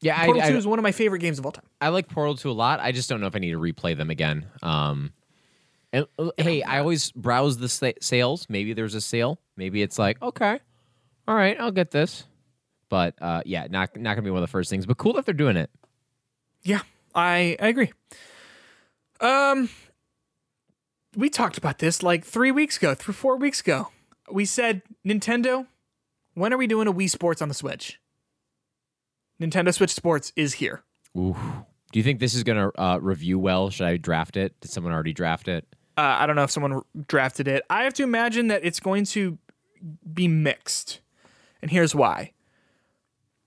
Yeah, Portal I, Two I, is one of my favorite games of all time. I like Portal 2 a lot. I just don't know if I need to replay them again. Um, and uh, hey, I always browse the sa- sales. Maybe there's a sale. Maybe it's like, okay, all right, I'll get this. But uh, yeah, not not gonna be one of the first things. But cool that they're doing it. Yeah, I, I agree. Um, we talked about this like three weeks ago, three four weeks ago. We said Nintendo, when are we doing a Wii Sports on the Switch? Nintendo Switch Sports is here. Ooh. Do you think this is gonna uh, review well? Should I draft it? Did someone already draft it? Uh, I don't know if someone drafted it. I have to imagine that it's going to be mixed, and here's why.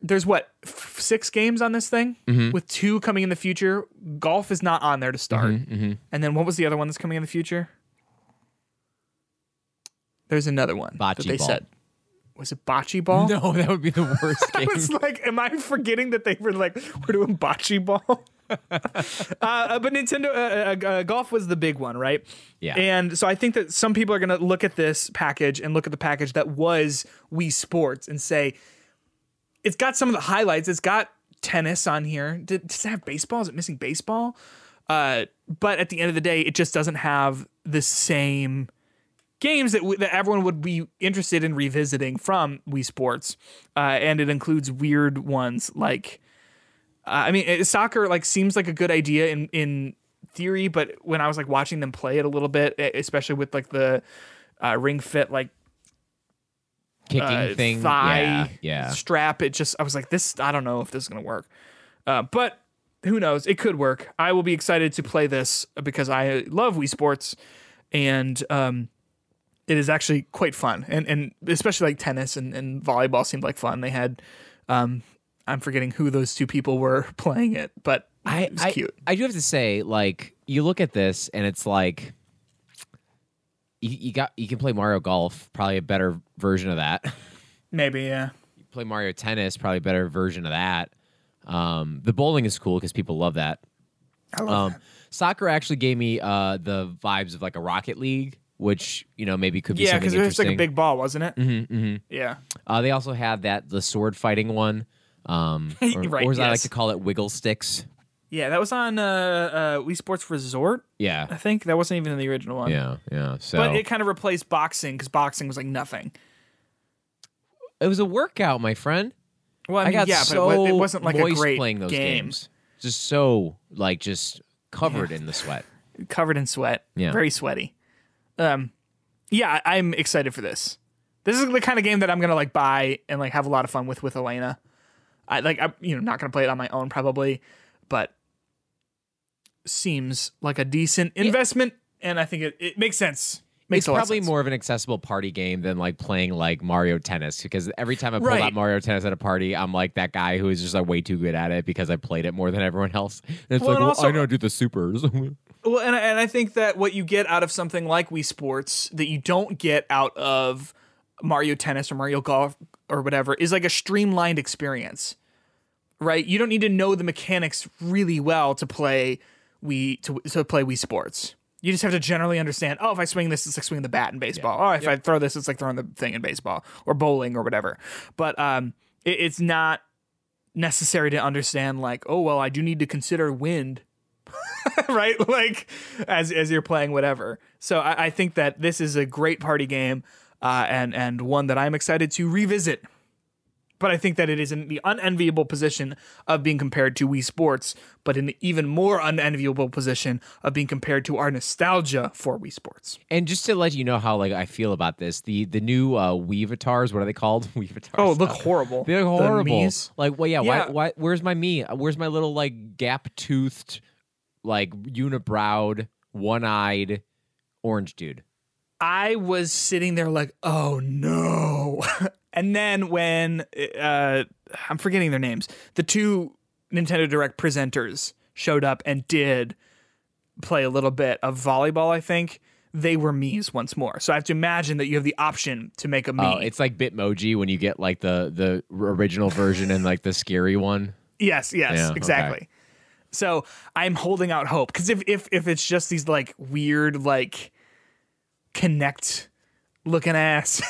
There's what f- six games on this thing, with two coming in the future. Golf is not on there to start, Mm-hmm. and then what was the other one that's coming in the future? There's another one that they ball. said. Was it bocce ball? No, that would be the worst I was like, am I forgetting that they were like, we're doing bocce ball? uh, but Nintendo uh, uh, uh, golf was the big one, right? Yeah. And so I think that some people are going to look at this package and look at the package that was Wii Sports and say, it's got some of the highlights. It's got tennis on here. Did, does it have baseball? Is it missing baseball? Uh, but at the end of the day, it just doesn't have the same games that, w- that everyone would be interested in revisiting from Wii Sports, uh, and it includes weird ones like, uh, I mean, it, soccer like seems like a good idea in in theory, but when I was like watching them play it a little bit, especially with like the uh, ring fit like Kicking uh, thing. thigh Yeah, yeah. strap, it just I was like, this I don't know if this is gonna work, uh, but who knows? It could work. I will be excited to play this because I love Wii Sports, and um, it is actually quite fun. And and especially like tennis and, and volleyball seemed like fun. They had, um, I'm forgetting who those two people were playing it, but I, it was I, cute. I do have to say, like, you look at this and it's like you, you got you can play Mario Golf, probably a better version of that. Maybe yeah. You play Mario Tennis, probably a better version of that. Um, the bowling is cool because people love that. I love Um, that. soccer actually gave me uh, the vibes of like a Rocket League, which you know maybe could be Yeah, because it was like a big ball, wasn't it? Mm-hmm, mm-hmm. Yeah. Uh, they also had that the sword fighting one, um, or, Right, or as I like to call it, wiggle sticks. Yeah, that was on uh, uh, Wii Sports Resort. Yeah, I think that wasn't even in the original one. yeah, yeah. So But it kind of replaced boxing because boxing was like nothing. it was a workout, my friend. Well, I I, got yeah, so but it, wasn't like a great playing those game. games. Just so like just covered in the sweat. Covered in sweat. Yeah. Very sweaty. Um, yeah, I- I'm excited for this. This is the kind of game that I'm gonna like buy and like have a lot of fun with with Elena. I like I'm you know not gonna play it on my own probably, but seems like a decent investment, and I think it, it makes sense. Makes it's a lot of probably more of an accessible party game than like playing like Mario Tennis because every time I pull Right. out Mario Tennis at a party, I'm like that guy who is just like way too good at it because I played it more than everyone else. And it's Well, like, and well, also- I know to do the supers. Well, and and I think that what you get out of something like Wii Sports that you don't get out of Mario Tennis or Mario Golf or whatever is like a streamlined experience, right? You don't need to know the mechanics really well to play Wii to to play Wii Sports. You just have to generally understand. Oh, if I swing this, it's like swinging the bat in baseball. Oh, if I throw this, it's like throwing the thing in baseball or bowling or whatever. But um, it, it's not necessary to understand. Like, oh well, I do need to consider wind right? Like as as you're playing whatever. So I, I think that this is a great party game, uh, and and one that I'm excited to revisit. But I think that it is in the unenviable position of being compared to Wii Sports, but in the even more unenviable position of being compared to our nostalgia for Wii Sports. and just to let you know how like I feel about this, the the new uh, Weavatars, what are they called? Wii Weavatars. Oh, look horrible! They look horrible. Miis. Like, well, yeah, Yeah. Why, why? Where's my Mii? Where's my little like gap toothed, like unibrowed, one eyed, orange dude? I was sitting there like, oh no. and then when uh, I'm forgetting their names, the two Nintendo Direct presenters showed up and did play a little bit of volleyball, I think. They were Miis once more. So I have to imagine that you have the option to make a me. Oh, it's like Bitmoji when you get like the the original version and like the scary one. Yes, yes, Yeah, okay. exactly. So I'm holding out hope because if if if it's just these like weird like Kinect looking ass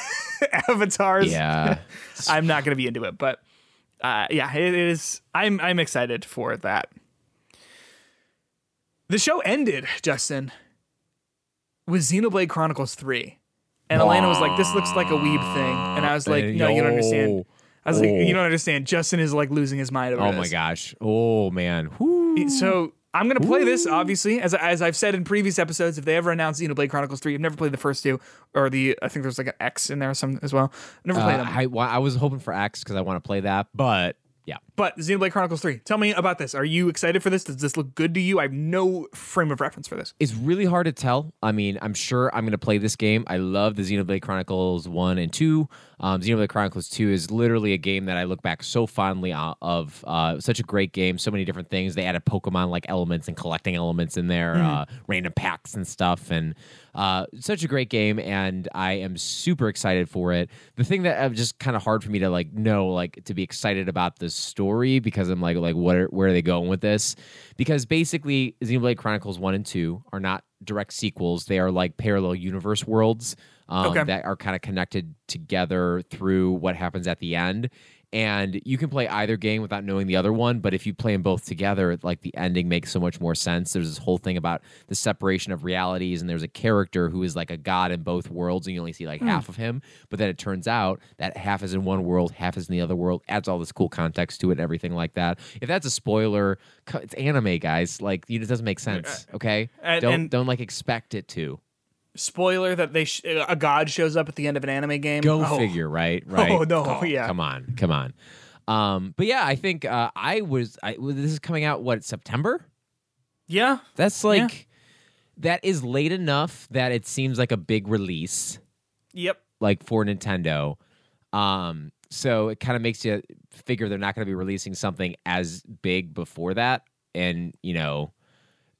avatars, Yeah, I'm not gonna be into it. But uh, yeah, it is. I'm I'm excited for that. The show ended, Justin, with Xenoblade Chronicles Three, and Elena was like, "This looks like a weeb thing," and I was like, "No, you don't understand." I was like, Oh. "You don't understand." Justin is like losing his mind over Oh this. my gosh. Oh man. Whoo. So I'm gonna play this, obviously, as as I've said in previous episodes. If they ever announce you know, Xenoblade Chronicles Three, I've never played the first two, or the I think there's like an X in there some as well. I've never played Uh, them. I, wa- I was hoping for X because I want to play that, but yeah. But Xenoblade Chronicles Three, tell me about this. Are you excited for this? Does this look good to you? I have no frame of reference for this. It's really hard to tell. I mean, I'm sure I'm going to play this game. I love the Xenoblade Chronicles 1 and 2. Um, Xenoblade Chronicles 2 is literally a game that I look back so fondly of. Uh, such a great game, so many different things. They added Pokemon like elements and collecting elements in there, uh, random packs and stuff. And uh, such a great game, and I am super excited for it. The thing that uh, just kind of hard for me to like know, like to be excited about the story because I'm like, like what? Are, where are they going with this? Because basically, Xenoblade Chronicles one and two are not direct sequels; they are like parallel universe worlds um, Okay. that are kind of connected together through what happens at the end. And you can play either game without knowing the other one, but if you play them both together, like the ending makes so much more sense. There's this whole thing about the separation of realities, and there's a character who is like a god in both worlds, and you only see like hmm. half of him. But then it turns out that half is in one world, half is in the other world. Adds all this cool context to it, and everything like that. If that's a spoiler, it's anime, guys. Like you know, it doesn't make sense. Uh, okay, And- don't and- don't like expect it to. Spoiler that they sh- a god shows up at the end of an anime game. Go Oh. figure, right? Right. Oh no, yeah. Come on, come on. Um, but yeah, I think uh, I was. I this is coming out what September. Yeah. That's like that is late enough that it seems like a big release, Yep. like for Nintendo. Um, so it kind of makes you figure they're not going to be releasing something as big before that, and you know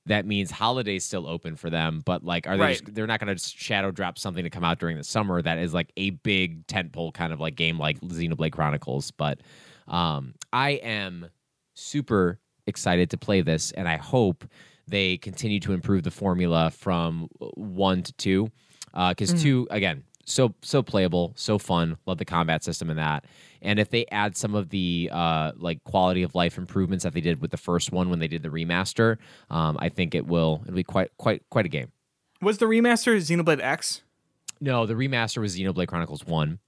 that means holidays still open for them. But like, are they? Right. Just, they're not going to shadow drop something to come out during the summer that is like a big tentpole kind of like game like Xenoblade Chronicles. But um, I am super excited to play this, and I hope they continue to improve the formula from one to two. Because two, again, so so playable, so fun. Love the combat system in that. And if they add some of the uh, like quality of life improvements that they did with the first one when they did the remaster, um, I think it will it'll be quite quite quite a game. Was the remaster Xenoblade X? No, the remaster was Xenoblade Chronicles One.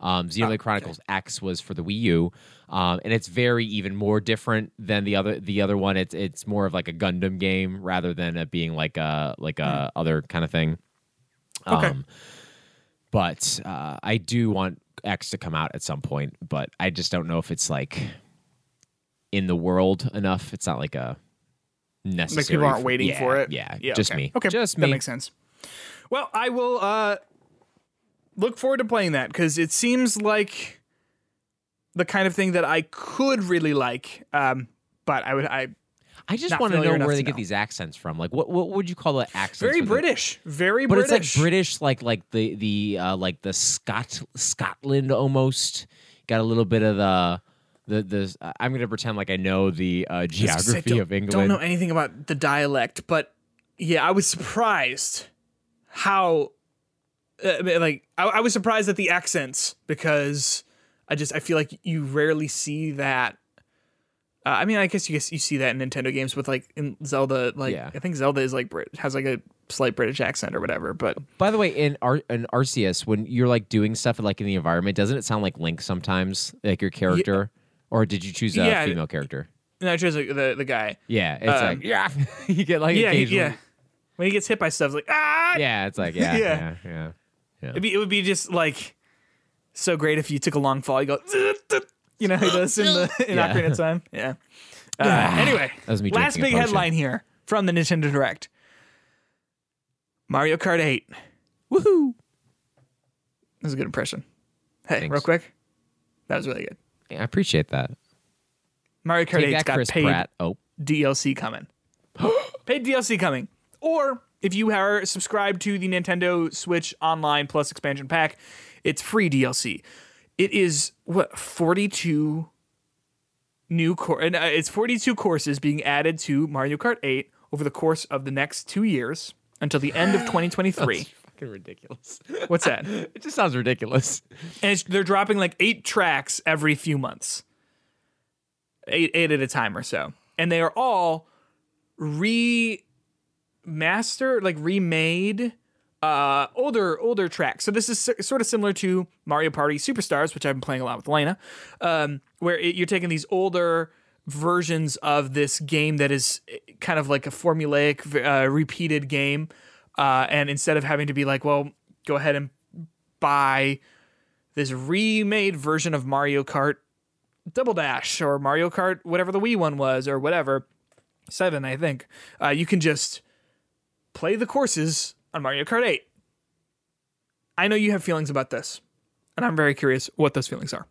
Um, Xenoblade Chronicles X was for the Wii U, um, and it's very even more different than the other the other one. It's it's more of like a Gundam game rather than it being like a like a other kind of thing. Okay. Um, but uh, I do want X to come out at some point, but I just don't know if it's like in the world enough. It's not like a necessary. Like people aren't waiting yeah, for it. Yeah, Yeah. just okay. me. Okay. just me. That makes sense. Well, I will uh look forward to playing that because it seems like the kind of thing that I could really like. Um, but I would I I just want to know where they know. get these accents from. Like, what what would you call the accents? very British, very but British. it's like British, like like the the uh, like the Scot Scotland almost. Got a little bit of the the the. Uh, I'm gonna pretend like I know the uh, I was gonna say, geography of England. I don't know anything about the dialect, but yeah, I was surprised how uh, like I, I was surprised at the accents because I just I feel like you rarely see that. Uh, I mean, I guess you guess you see that in Nintendo games with like in Zelda. Like Yeah. I think Zelda is like Brit has like a slight British accent or whatever. But By the way, in Ar- in Arceus, when you're like doing stuff like in the environment, doesn't it sound like Link sometimes, like your character? Or did you choose a Yeah. female character? no, I chose like, the the guy. Yeah, it's Um, like yeah, you get like Yeah, occasionally. yeah. When he gets hit by stuff, it's like ah. Yeah, it's like yeah, Yeah. yeah, yeah. It'd be, it would be just like so great if you took a long fall. You go, you know, how he does in the in Yeah. Ocarina of Time. Yeah. Uh, anyway, That was me last big headline here from the Nintendo Direct: Mario Kart 8. Woohoo! That was a good impression. Hey, Thanks. real quick, that was really good. Yeah, I appreciate that. Mario Kart Take 8's that, got Chris paid Pratt. Oh, DLC coming. paid DLC coming. Or if you are subscribed to the Nintendo Switch Online Plus expansion pack, it's free DLC. It is what 42 new cour and uh, it's 42 courses being added to Mario Kart 8 over the course of the next 2 years until the end of 2023. fucking ridiculous. What's that? it just sounds ridiculous. And it's, they're dropping like 8 tracks every few months. 8 8 at a time or so. And they are all remaster like remade uh older older tracks so this is s- sort of similar to mario party superstars which i've been playing a lot with elena um where it, you're taking these older versions of this game that is eh, kind of like a formulaic uh, repeated game uh and instead of having to be like well go ahead and buy this remade version of mario kart double dash or mario kart whatever the wii one was or whatever seven, I think. Uh, you can just play the courses on Mario Kart 8. I know you have feelings about this, and I'm very curious what those feelings are.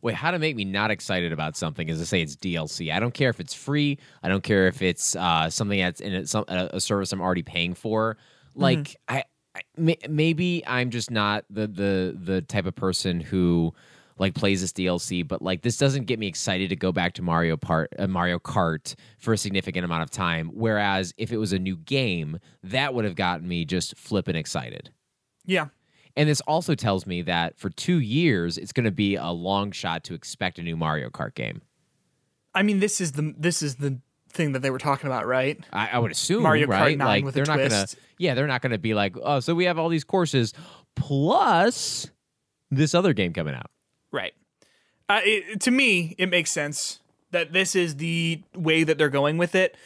Wait, how to make me not excited about something is to say it's DLC. I don't care if it's free. I don't care if it's uh, something that's in a, some, a, a service I'm already paying for. Like I, I may, maybe I'm just not the the the type of person who like plays this DLC, but like this doesn't get me excited to go back to Mario Part uh, Mario Kart for a significant amount of time. Whereas if it was a new game, that would have gotten me just flipping excited. Yeah. And this also tells me that for two years, it's going to be a long shot to expect a new Mario Kart game. I mean, this is the this is the thing that they were talking about, right? I, I would assume Mario Kart right? 9 like with a they're not gonna, twist. yeah, they're not gonna be like, oh, so we have all these courses plus this other game coming out. Right. Uh, it, to me, it makes sense that this is the way that they're going with it.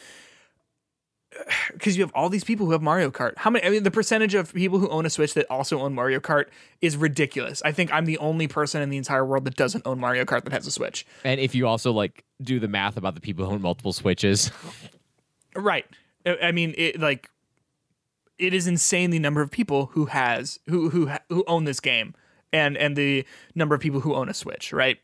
because you have all these people who have Mario Kart. How many? I mean, the percentage of people who own a Switch that also own Mario Kart is ridiculous. I think I'm the only person in the entire world that doesn't own Mario Kart that has a Switch. And if you also like do the math about the people who own multiple Switches, Right. I mean, it like it is insane the number of people who has who who who own this game and and the number of people who own a Switch, right?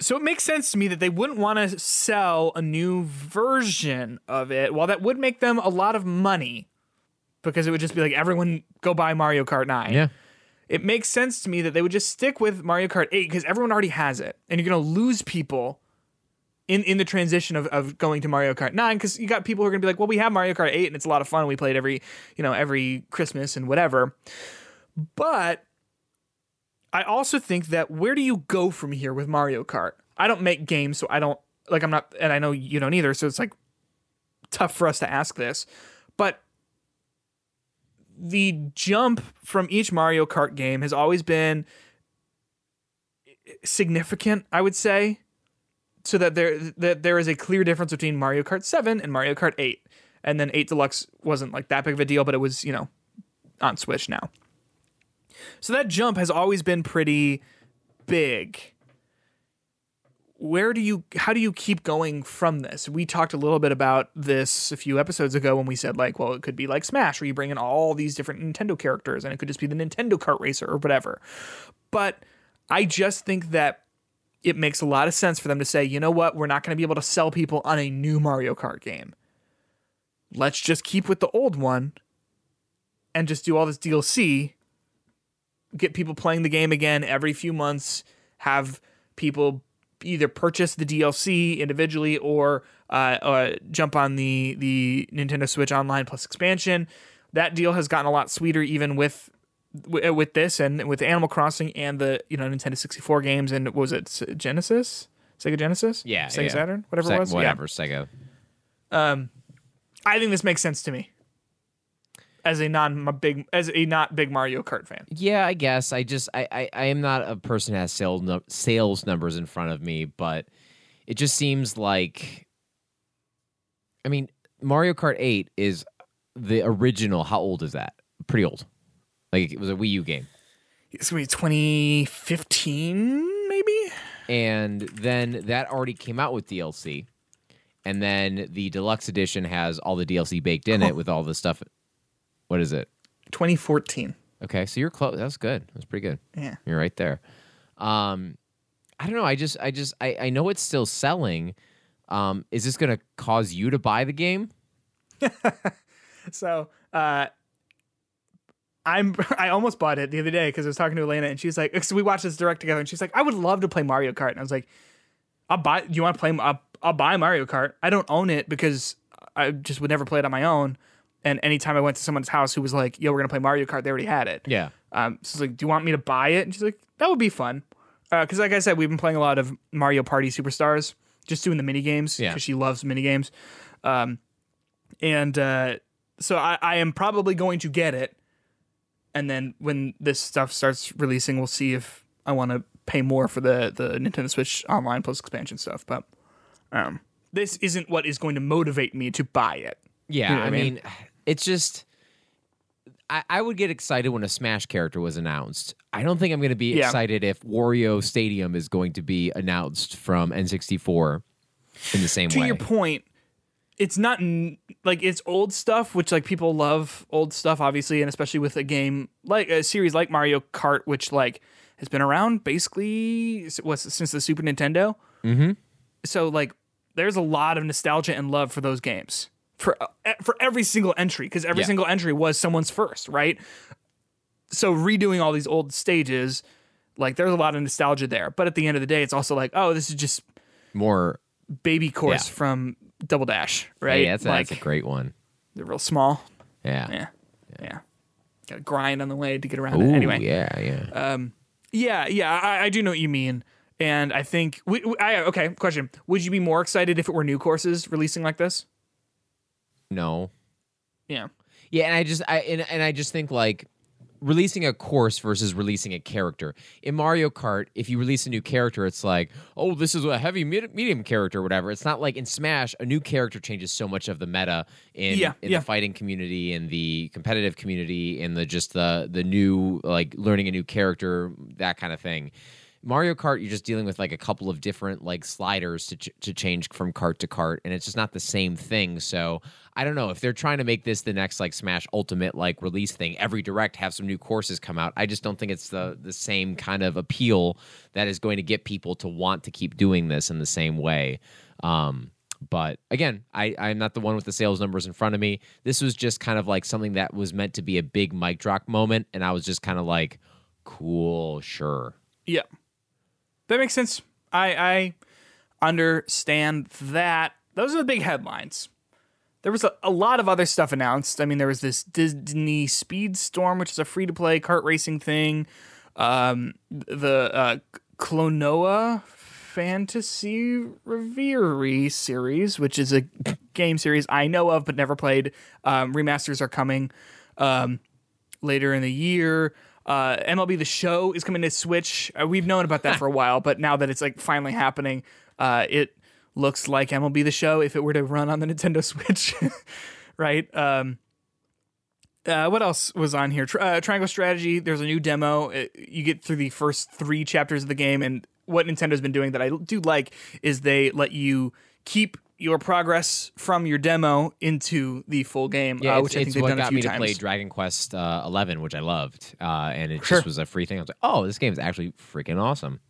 So it makes sense to me that they wouldn't want to sell a new version of it. While that would make them a lot of money because it would just be like everyone go buy Mario Kart 9 yeah, it makes sense to me that they would just stick with Mario Kart 8 because everyone already has it. And you're going to lose people in, in the transition of, of going to Mario Kart 9 because you got people who are going to be like, well, we have Mario Kart 8 and it's a lot of fun. We play it every, you know, every Christmas and whatever. But I also think that where do you go from here with Mario Kart? I don't make games, so I don't, like, I'm not, and I know you don't either. So it's like tough for us to ask this. But the jump from each Mario Kart game has always been significant, I would say, so that there that there is a clear difference between Mario Kart 7 and Mario Kart 8. And then 8 Deluxe wasn't like that big of a deal, but it was, you know, on Switch now. So that jump has always been pretty big. Where do you how do you keep going from this? We talked a little bit about this a few episodes ago when we said like, well, it could be like Smash where you bring in all these different Nintendo characters and it could just be the Nintendo kart racer or whatever. But I just think that it makes a lot of sense for them to say, you know what, we're not going to be able to sell people on a new Mario Kart game. Let's just keep with the old one and just do all this DLC, get people playing the game again every few months, have people either purchase the DLC individually or uh, uh, jump on the the Nintendo Switch Online Plus expansion. That deal has gotten a lot sweeter even with with this and with Animal Crossing and the you know Nintendo 64 games and was it Genesis Sega Genesis yeah, Sega yeah. Saturn whatever Seg- it was whatever Sega. yeah I think this makes sense to me as a non big as a not big Mario Kart fan Yeah, I guess. I just I I, I am not a person who has sales num- sales numbers in front of me, but it just seems like I mean, Mario Kart 8 is the original. How old is that? Pretty old. Like it was a Wii U game. it's gonna be 2015 maybe And then that already came out with DLC. And then the deluxe edition has all the DLC baked in it oh. with all the stuff. What is it? 2014 Okay, so you're close. That's good. That's pretty good. yeah You're right there. Um, I don't know. I just, I just, I, I know it's still selling. Um, is this going to cause you to buy the game? So uh I'm I almost bought it the other day because I was talking to Elena and she's like, so we watched this direct together and she's like, I would love to play Mario Kart. And I was like, I'll buy. Do you want to play? I'll, I'll buy Mario Kart. I don't own it because I just would never play it on my own. And anytime I went to someone's house who was like, "Yo, we're gonna play Mario Kart," they already had it. Yeah. Um, so it's like, do you want me to buy it? And she's like, that would be fun. Because, like I said, we've been playing a lot of Mario Party Superstars, just doing the mini games. Yeah. Because she loves mini games. Um, and uh, so I, I am probably going to get it. And then when this stuff starts releasing, we'll see if I want to pay more for the the Nintendo Switch Online Plus expansion stuff. But um, this isn't what is going to motivate me to buy it. Yeah, You know I I mean? mean, it's just I, I would get excited when a Smash character was announced. I don't think I'm going to be Yeah. excited if Wario Stadium is going to be announced from N64 in the same to way. To your point, it's not like it's old stuff, which like people love old stuff, obviously, and especially with a game like a series like Mario Kart, which like has been around basically since the Super Nintendo. Mm-hmm. So like, there's a lot of nostalgia and love for those games for uh, for every single entry because every Yeah. single entry was someone's first, right? So redoing all these old stages, like there's a lot of nostalgia there, but at the end of the day, it's also like, oh, this is just More, baby course Yeah. from Double Dash, right? Yeah, that's, a, like that's a great one. they're real small. Yeah. Yeah, yeah. Got to grind on the way to get around Ooh, it. Anyway, yeah, yeah. yeah, yeah. I, I do know what you mean, and I think. We, we- I, okay, question: Would you be more excited if it were new courses releasing like this? No. Yeah, Yeah, and I just I and, and I just think like releasing a course versus releasing a character. In Mario Kart, if you release a new character, it's like, oh, this is a heavy med- medium character, or whatever. It's not like in Smash, a new character changes so much of the meta in Yeah, in yeah. the fighting community, in the competitive community, in the just the the new like learning a new character, that kind of thing. Mario Kart, you're just dealing with like a couple of different like sliders to ch- to change from cart to cart, and it's just not the same thing. So I don't know if they're trying to make this the next like Smash Ultimate like release thing. Every direct have some new courses come out. I just don't think it's the the same kind of appeal that is going to get people to want to keep doing this in the same way. Um, but again, I, I'm not the one with the sales numbers in front of me. This was just kind of like something that was meant to be a big mic drop moment, and I was just kind of like, cool, sure. Yeah. That makes sense. I I understand that. Those are the big headlines. There was a, a lot of other stuff announced. I mean, there was this Disney Speedstorm, which is a free to play kart racing thing. Um, the uh, Klonoa Phantasy Reverie series, which is a game series I know of but never played. Um, remasters are coming. Um, later in the year. Uh, MLB The Show is coming to Switch. Uh, we've known about that for a while, but now that it's like finally happening, uh, it looks like MLB The Show if it were to run on the Nintendo Switch, right? Um, uh, what else was on here? Tri- uh, Triangle Strategy. There's a new demo. Uh you get through the first three chapters of the game, and what Nintendo's been doing that I do like is they let you keep your progress from your demo into the full game, Yeah, uh, it's, which I think it's they've what done a got few me to times. play Dragon Quest uh, 11, which I loved, uh, and it Sure. just was a free thing. I was like, oh, this game is actually freaking awesome.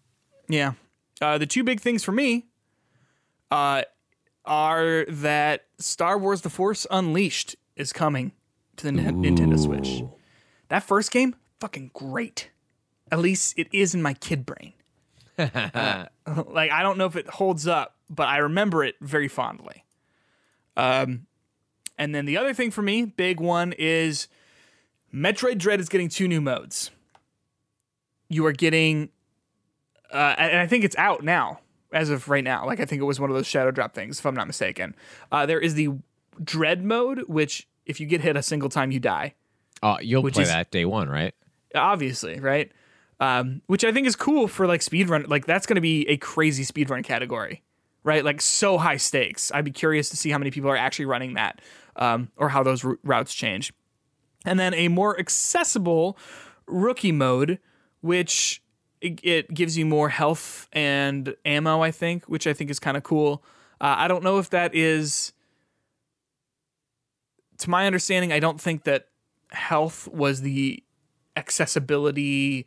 Yeah. Uh, the two big things for me uh, are that Star Wars The Force Unleashed is coming to the Nin- Nintendo Switch. That first game, fucking great. At least it is in my kid brain. Uh, like, I don't know if it holds up, but I remember it very fondly. Um, and then the other thing for me, big one, is Metroid Dread is getting two new modes. You are getting uh, and I think it's out now as of right now. Like I think it was one of those shadow drop things, if I'm not mistaken. Uh, there is the dread mode, which if you get hit a single time, you die. Oh, you'll play is- that day one, right? Obviously, right? Um, which I think is cool for like speedrun. Like that's going to be a crazy speedrun category, right? Like so high stakes. I'd be curious to see how many people are actually running that, um, or how those routes change. And then a more accessible rookie mode, which it, it gives you more health and ammo. I think, which I think is kind of cool. Uh, I don't know if that is. To my understanding, I don't think that health was the accessibility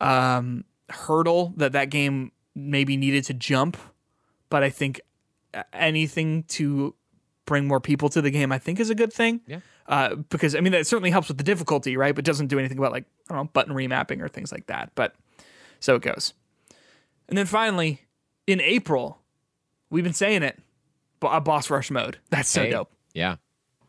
um, hurdle that that game maybe needed to jump. But I think anything to bring more people to the game, I think, is a good thing. Yeah. Uh, because I mean, that certainly helps with the difficulty, right? But doesn't do anything about like I don't know button remapping or things like that. But so it goes. And then finally, in April, we've been saying it, a boss rush mode. That's so Hey, dope. Yeah.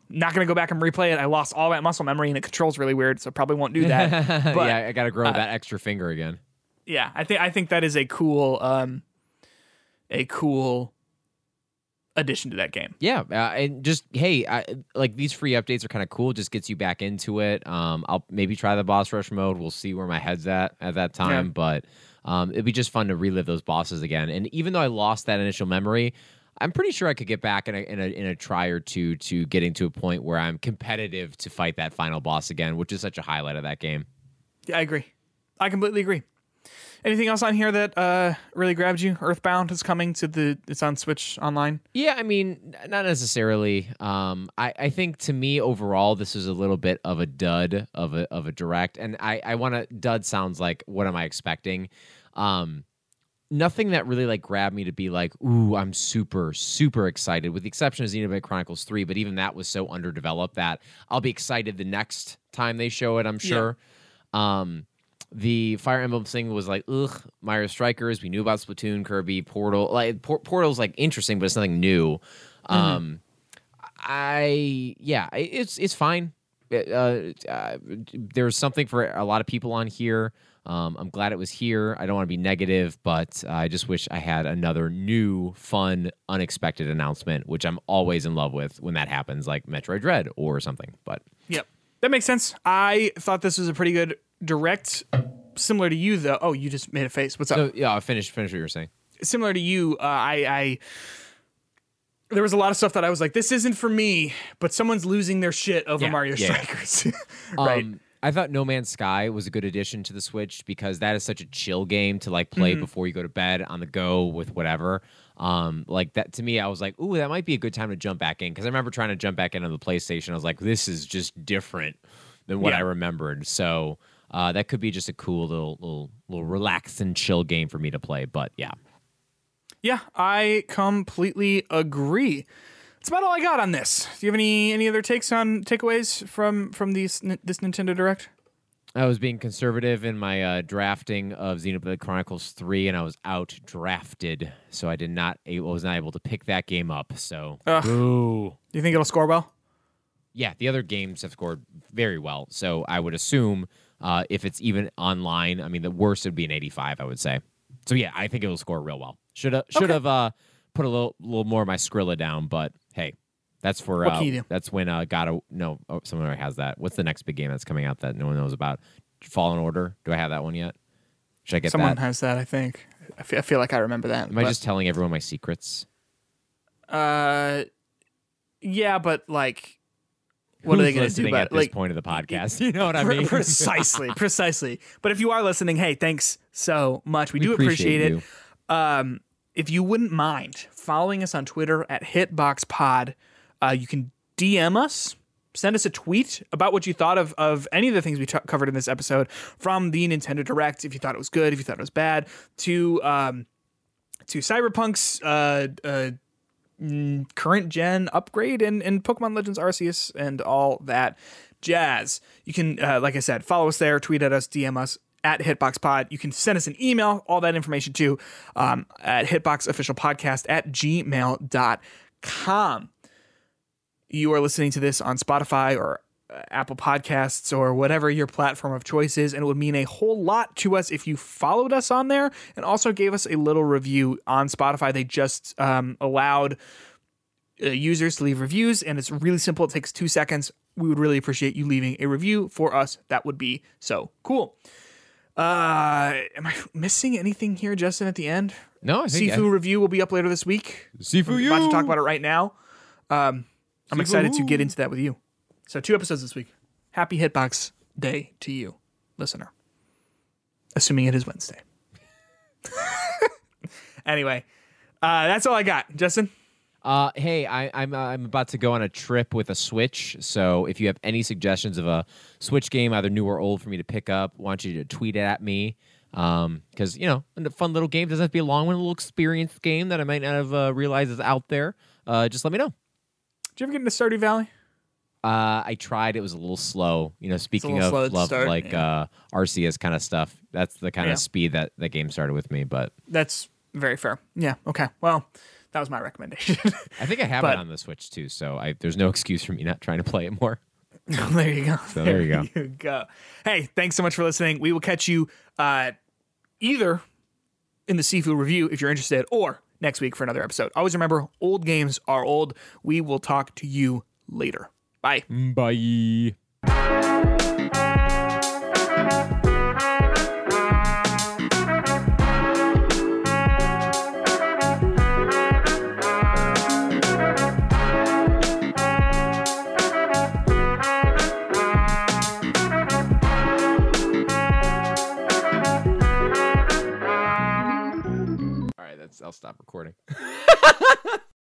Not gonna go back and replay it. I lost all that muscle memory and it controls really weird, so probably won't do that. But yeah, I got to grow that extra finger again. yeah, I think I think that is a cool um a cool addition to that game. Yeah, uh, and just hey, I, like these free updates are kind of cool. Just gets you back into it. Um, I'll maybe try the boss rush mode. We'll see where my head's at at that time, Yeah. but um, it'd be just fun to relive those bosses again. And even though I lost that initial memory, I'm pretty sure I could get back in a, in a in a try or two to getting to a point where I'm competitive to fight that final boss again, which is such a highlight of that game. Yeah, I agree. I completely agree. Anything else on here that uh really grabbed you? Earthbound is coming to the it's on Switch online. Yeah, I mean, not necessarily. Um, I, I think to me overall, this is a little bit of a dud of a of a direct, and I I want to dud sounds like what am I expecting? Um, nothing that really like grabbed me to be like, ooh, I'm super super excited. With the exception of Xenoblade Chronicles Three, but even that was so underdeveloped that I'll be excited the next time they show it. I'm sure. Um, the Fire Emblem thing was like, ugh, Mario Strikers. We knew about Splatoon, Kirby, Portal. Like Por- Portal's like interesting, but it's nothing new. Um, I yeah, it's it's fine. It, uh, uh, there's something for a lot of people on here. Um, I'm glad it was here. I don't want to be negative, but I just wish I had another new, fun, unexpected announcement, which I'm always in love with when that happens, like Metroid Dread or something. But Yep. That makes sense. I thought this was a pretty good direct, similar to you though. Oh, you just made a face. What's up? So yeah, I'll finish finish what you were saying. similar to you, uh, I, I there was a lot of stuff that I was like, this isn't for me, but someone's losing their shit over Yeah, Mario yeah, yeah. Strikers, right? Um, I thought No Man's Sky was a good addition to the Switch because that is such a chill game to like play before you go to bed on the go with whatever. Um, like that to me, I was like, ooh, that might be a good time to jump back in because I remember trying to jump back into the PlayStation. I was like, this is just different than what. I remembered. So uh, that could be just a cool little little little relax and chill game for me to play. But yeah, yeah, I completely agree. That's about all I got on this. Do you have any any other takes on takeaways from from these this Nintendo Direct? I was being conservative in my uh, drafting of Xenoblade Chronicles Three, and I was out drafted, so I did not I was not able to pick that game up. So Ugh. boo. Do you think it'll score well? yeah, the other games have scored very well. So I would assume uh, if it's even online, I mean, the worst would be an 85, I would say. So yeah, I think it will score real well. Should have should Okay. have uh, put a little little more of my Skrilla down, but hey, that's for uh, can you do? that's when uh, gotta no oh, someone already has that. What's the next big game that's coming out that no one knows about? Fallen Order. Do I have that one yet? Should I get Someone that? has that, I think. I feel, I feel like I remember that. Am I just telling everyone my secrets? Uh, yeah, but like, what are they going to do about at it? this Like, point of the podcast? You know what I mean? precisely, precisely. But if you are listening, hey, thanks so much. We, do appreciate, appreciate it. Um, if you wouldn't mind following us on Twitter at HitboxPod, uh, you can DM us. Send us a tweet about what you thought of, of any of the things we t- covered in this episode from the Nintendo Direct. If you thought it was good, if you thought it was bad, to um, to Cyberpunk's uh, uh, current gen upgrade and, and Pokemon Legends Arceus and all that jazz. You can, uh, like I said, follow us there, tweet at us, DM us at HitboxPod. You can send us an email, all that information too, um, at hitboxofficialpodcast at gmail.com. You are listening to this on Spotify or Apple Podcasts or whatever your platform of choice is, and it would mean a whole lot to us if you followed us on there and also gave us a little review on Spotify. They just um, allowed uh, users to leave reviews, and it's really simple. It takes two seconds. We would really appreciate you leaving a review for us. That would be so cool. Uh, am I missing anything here, Justin? At the end, no, I think Sifu review will be up later this week. Sifu, We're about to talk about it right now. Um, I'm excited to get into that with you. So two episodes this week. Happy Hitbox Day to you, listener. Assuming it is Wednesday. anyway, uh, that's all I got, Justin. Uh, hey, I, I'm uh, I'm about to go on a trip with a Switch. So if you have any suggestions of a Switch game, either new or old, for me to pick up, I want you to tweet it at me. Um, because you know, a fun little game doesn't have to be a long one, a little experienced game that I might not have uh, realized is out there. Uh, just let me know. Did you ever get into Stardew Valley? Uh, I tried. It was a little slow. You know, speaking of love, start, like yeah. uh, Arceus kind of stuff. That's the kind Yeah. of speed that the game started with me. But That's very fair. Yeah. Okay. Well, that was my recommendation. I think I have But- it on the Switch too. So I, there's no excuse for me not trying to play it more. there you go. So there you go. you go. Hey, thanks so much for listening. We will catch you uh, either in the Sifu review if you're interested, or next week for another episode. Always remember, old games are old. We will talk to you later. Bye. Bye. All right, I'll stop recording.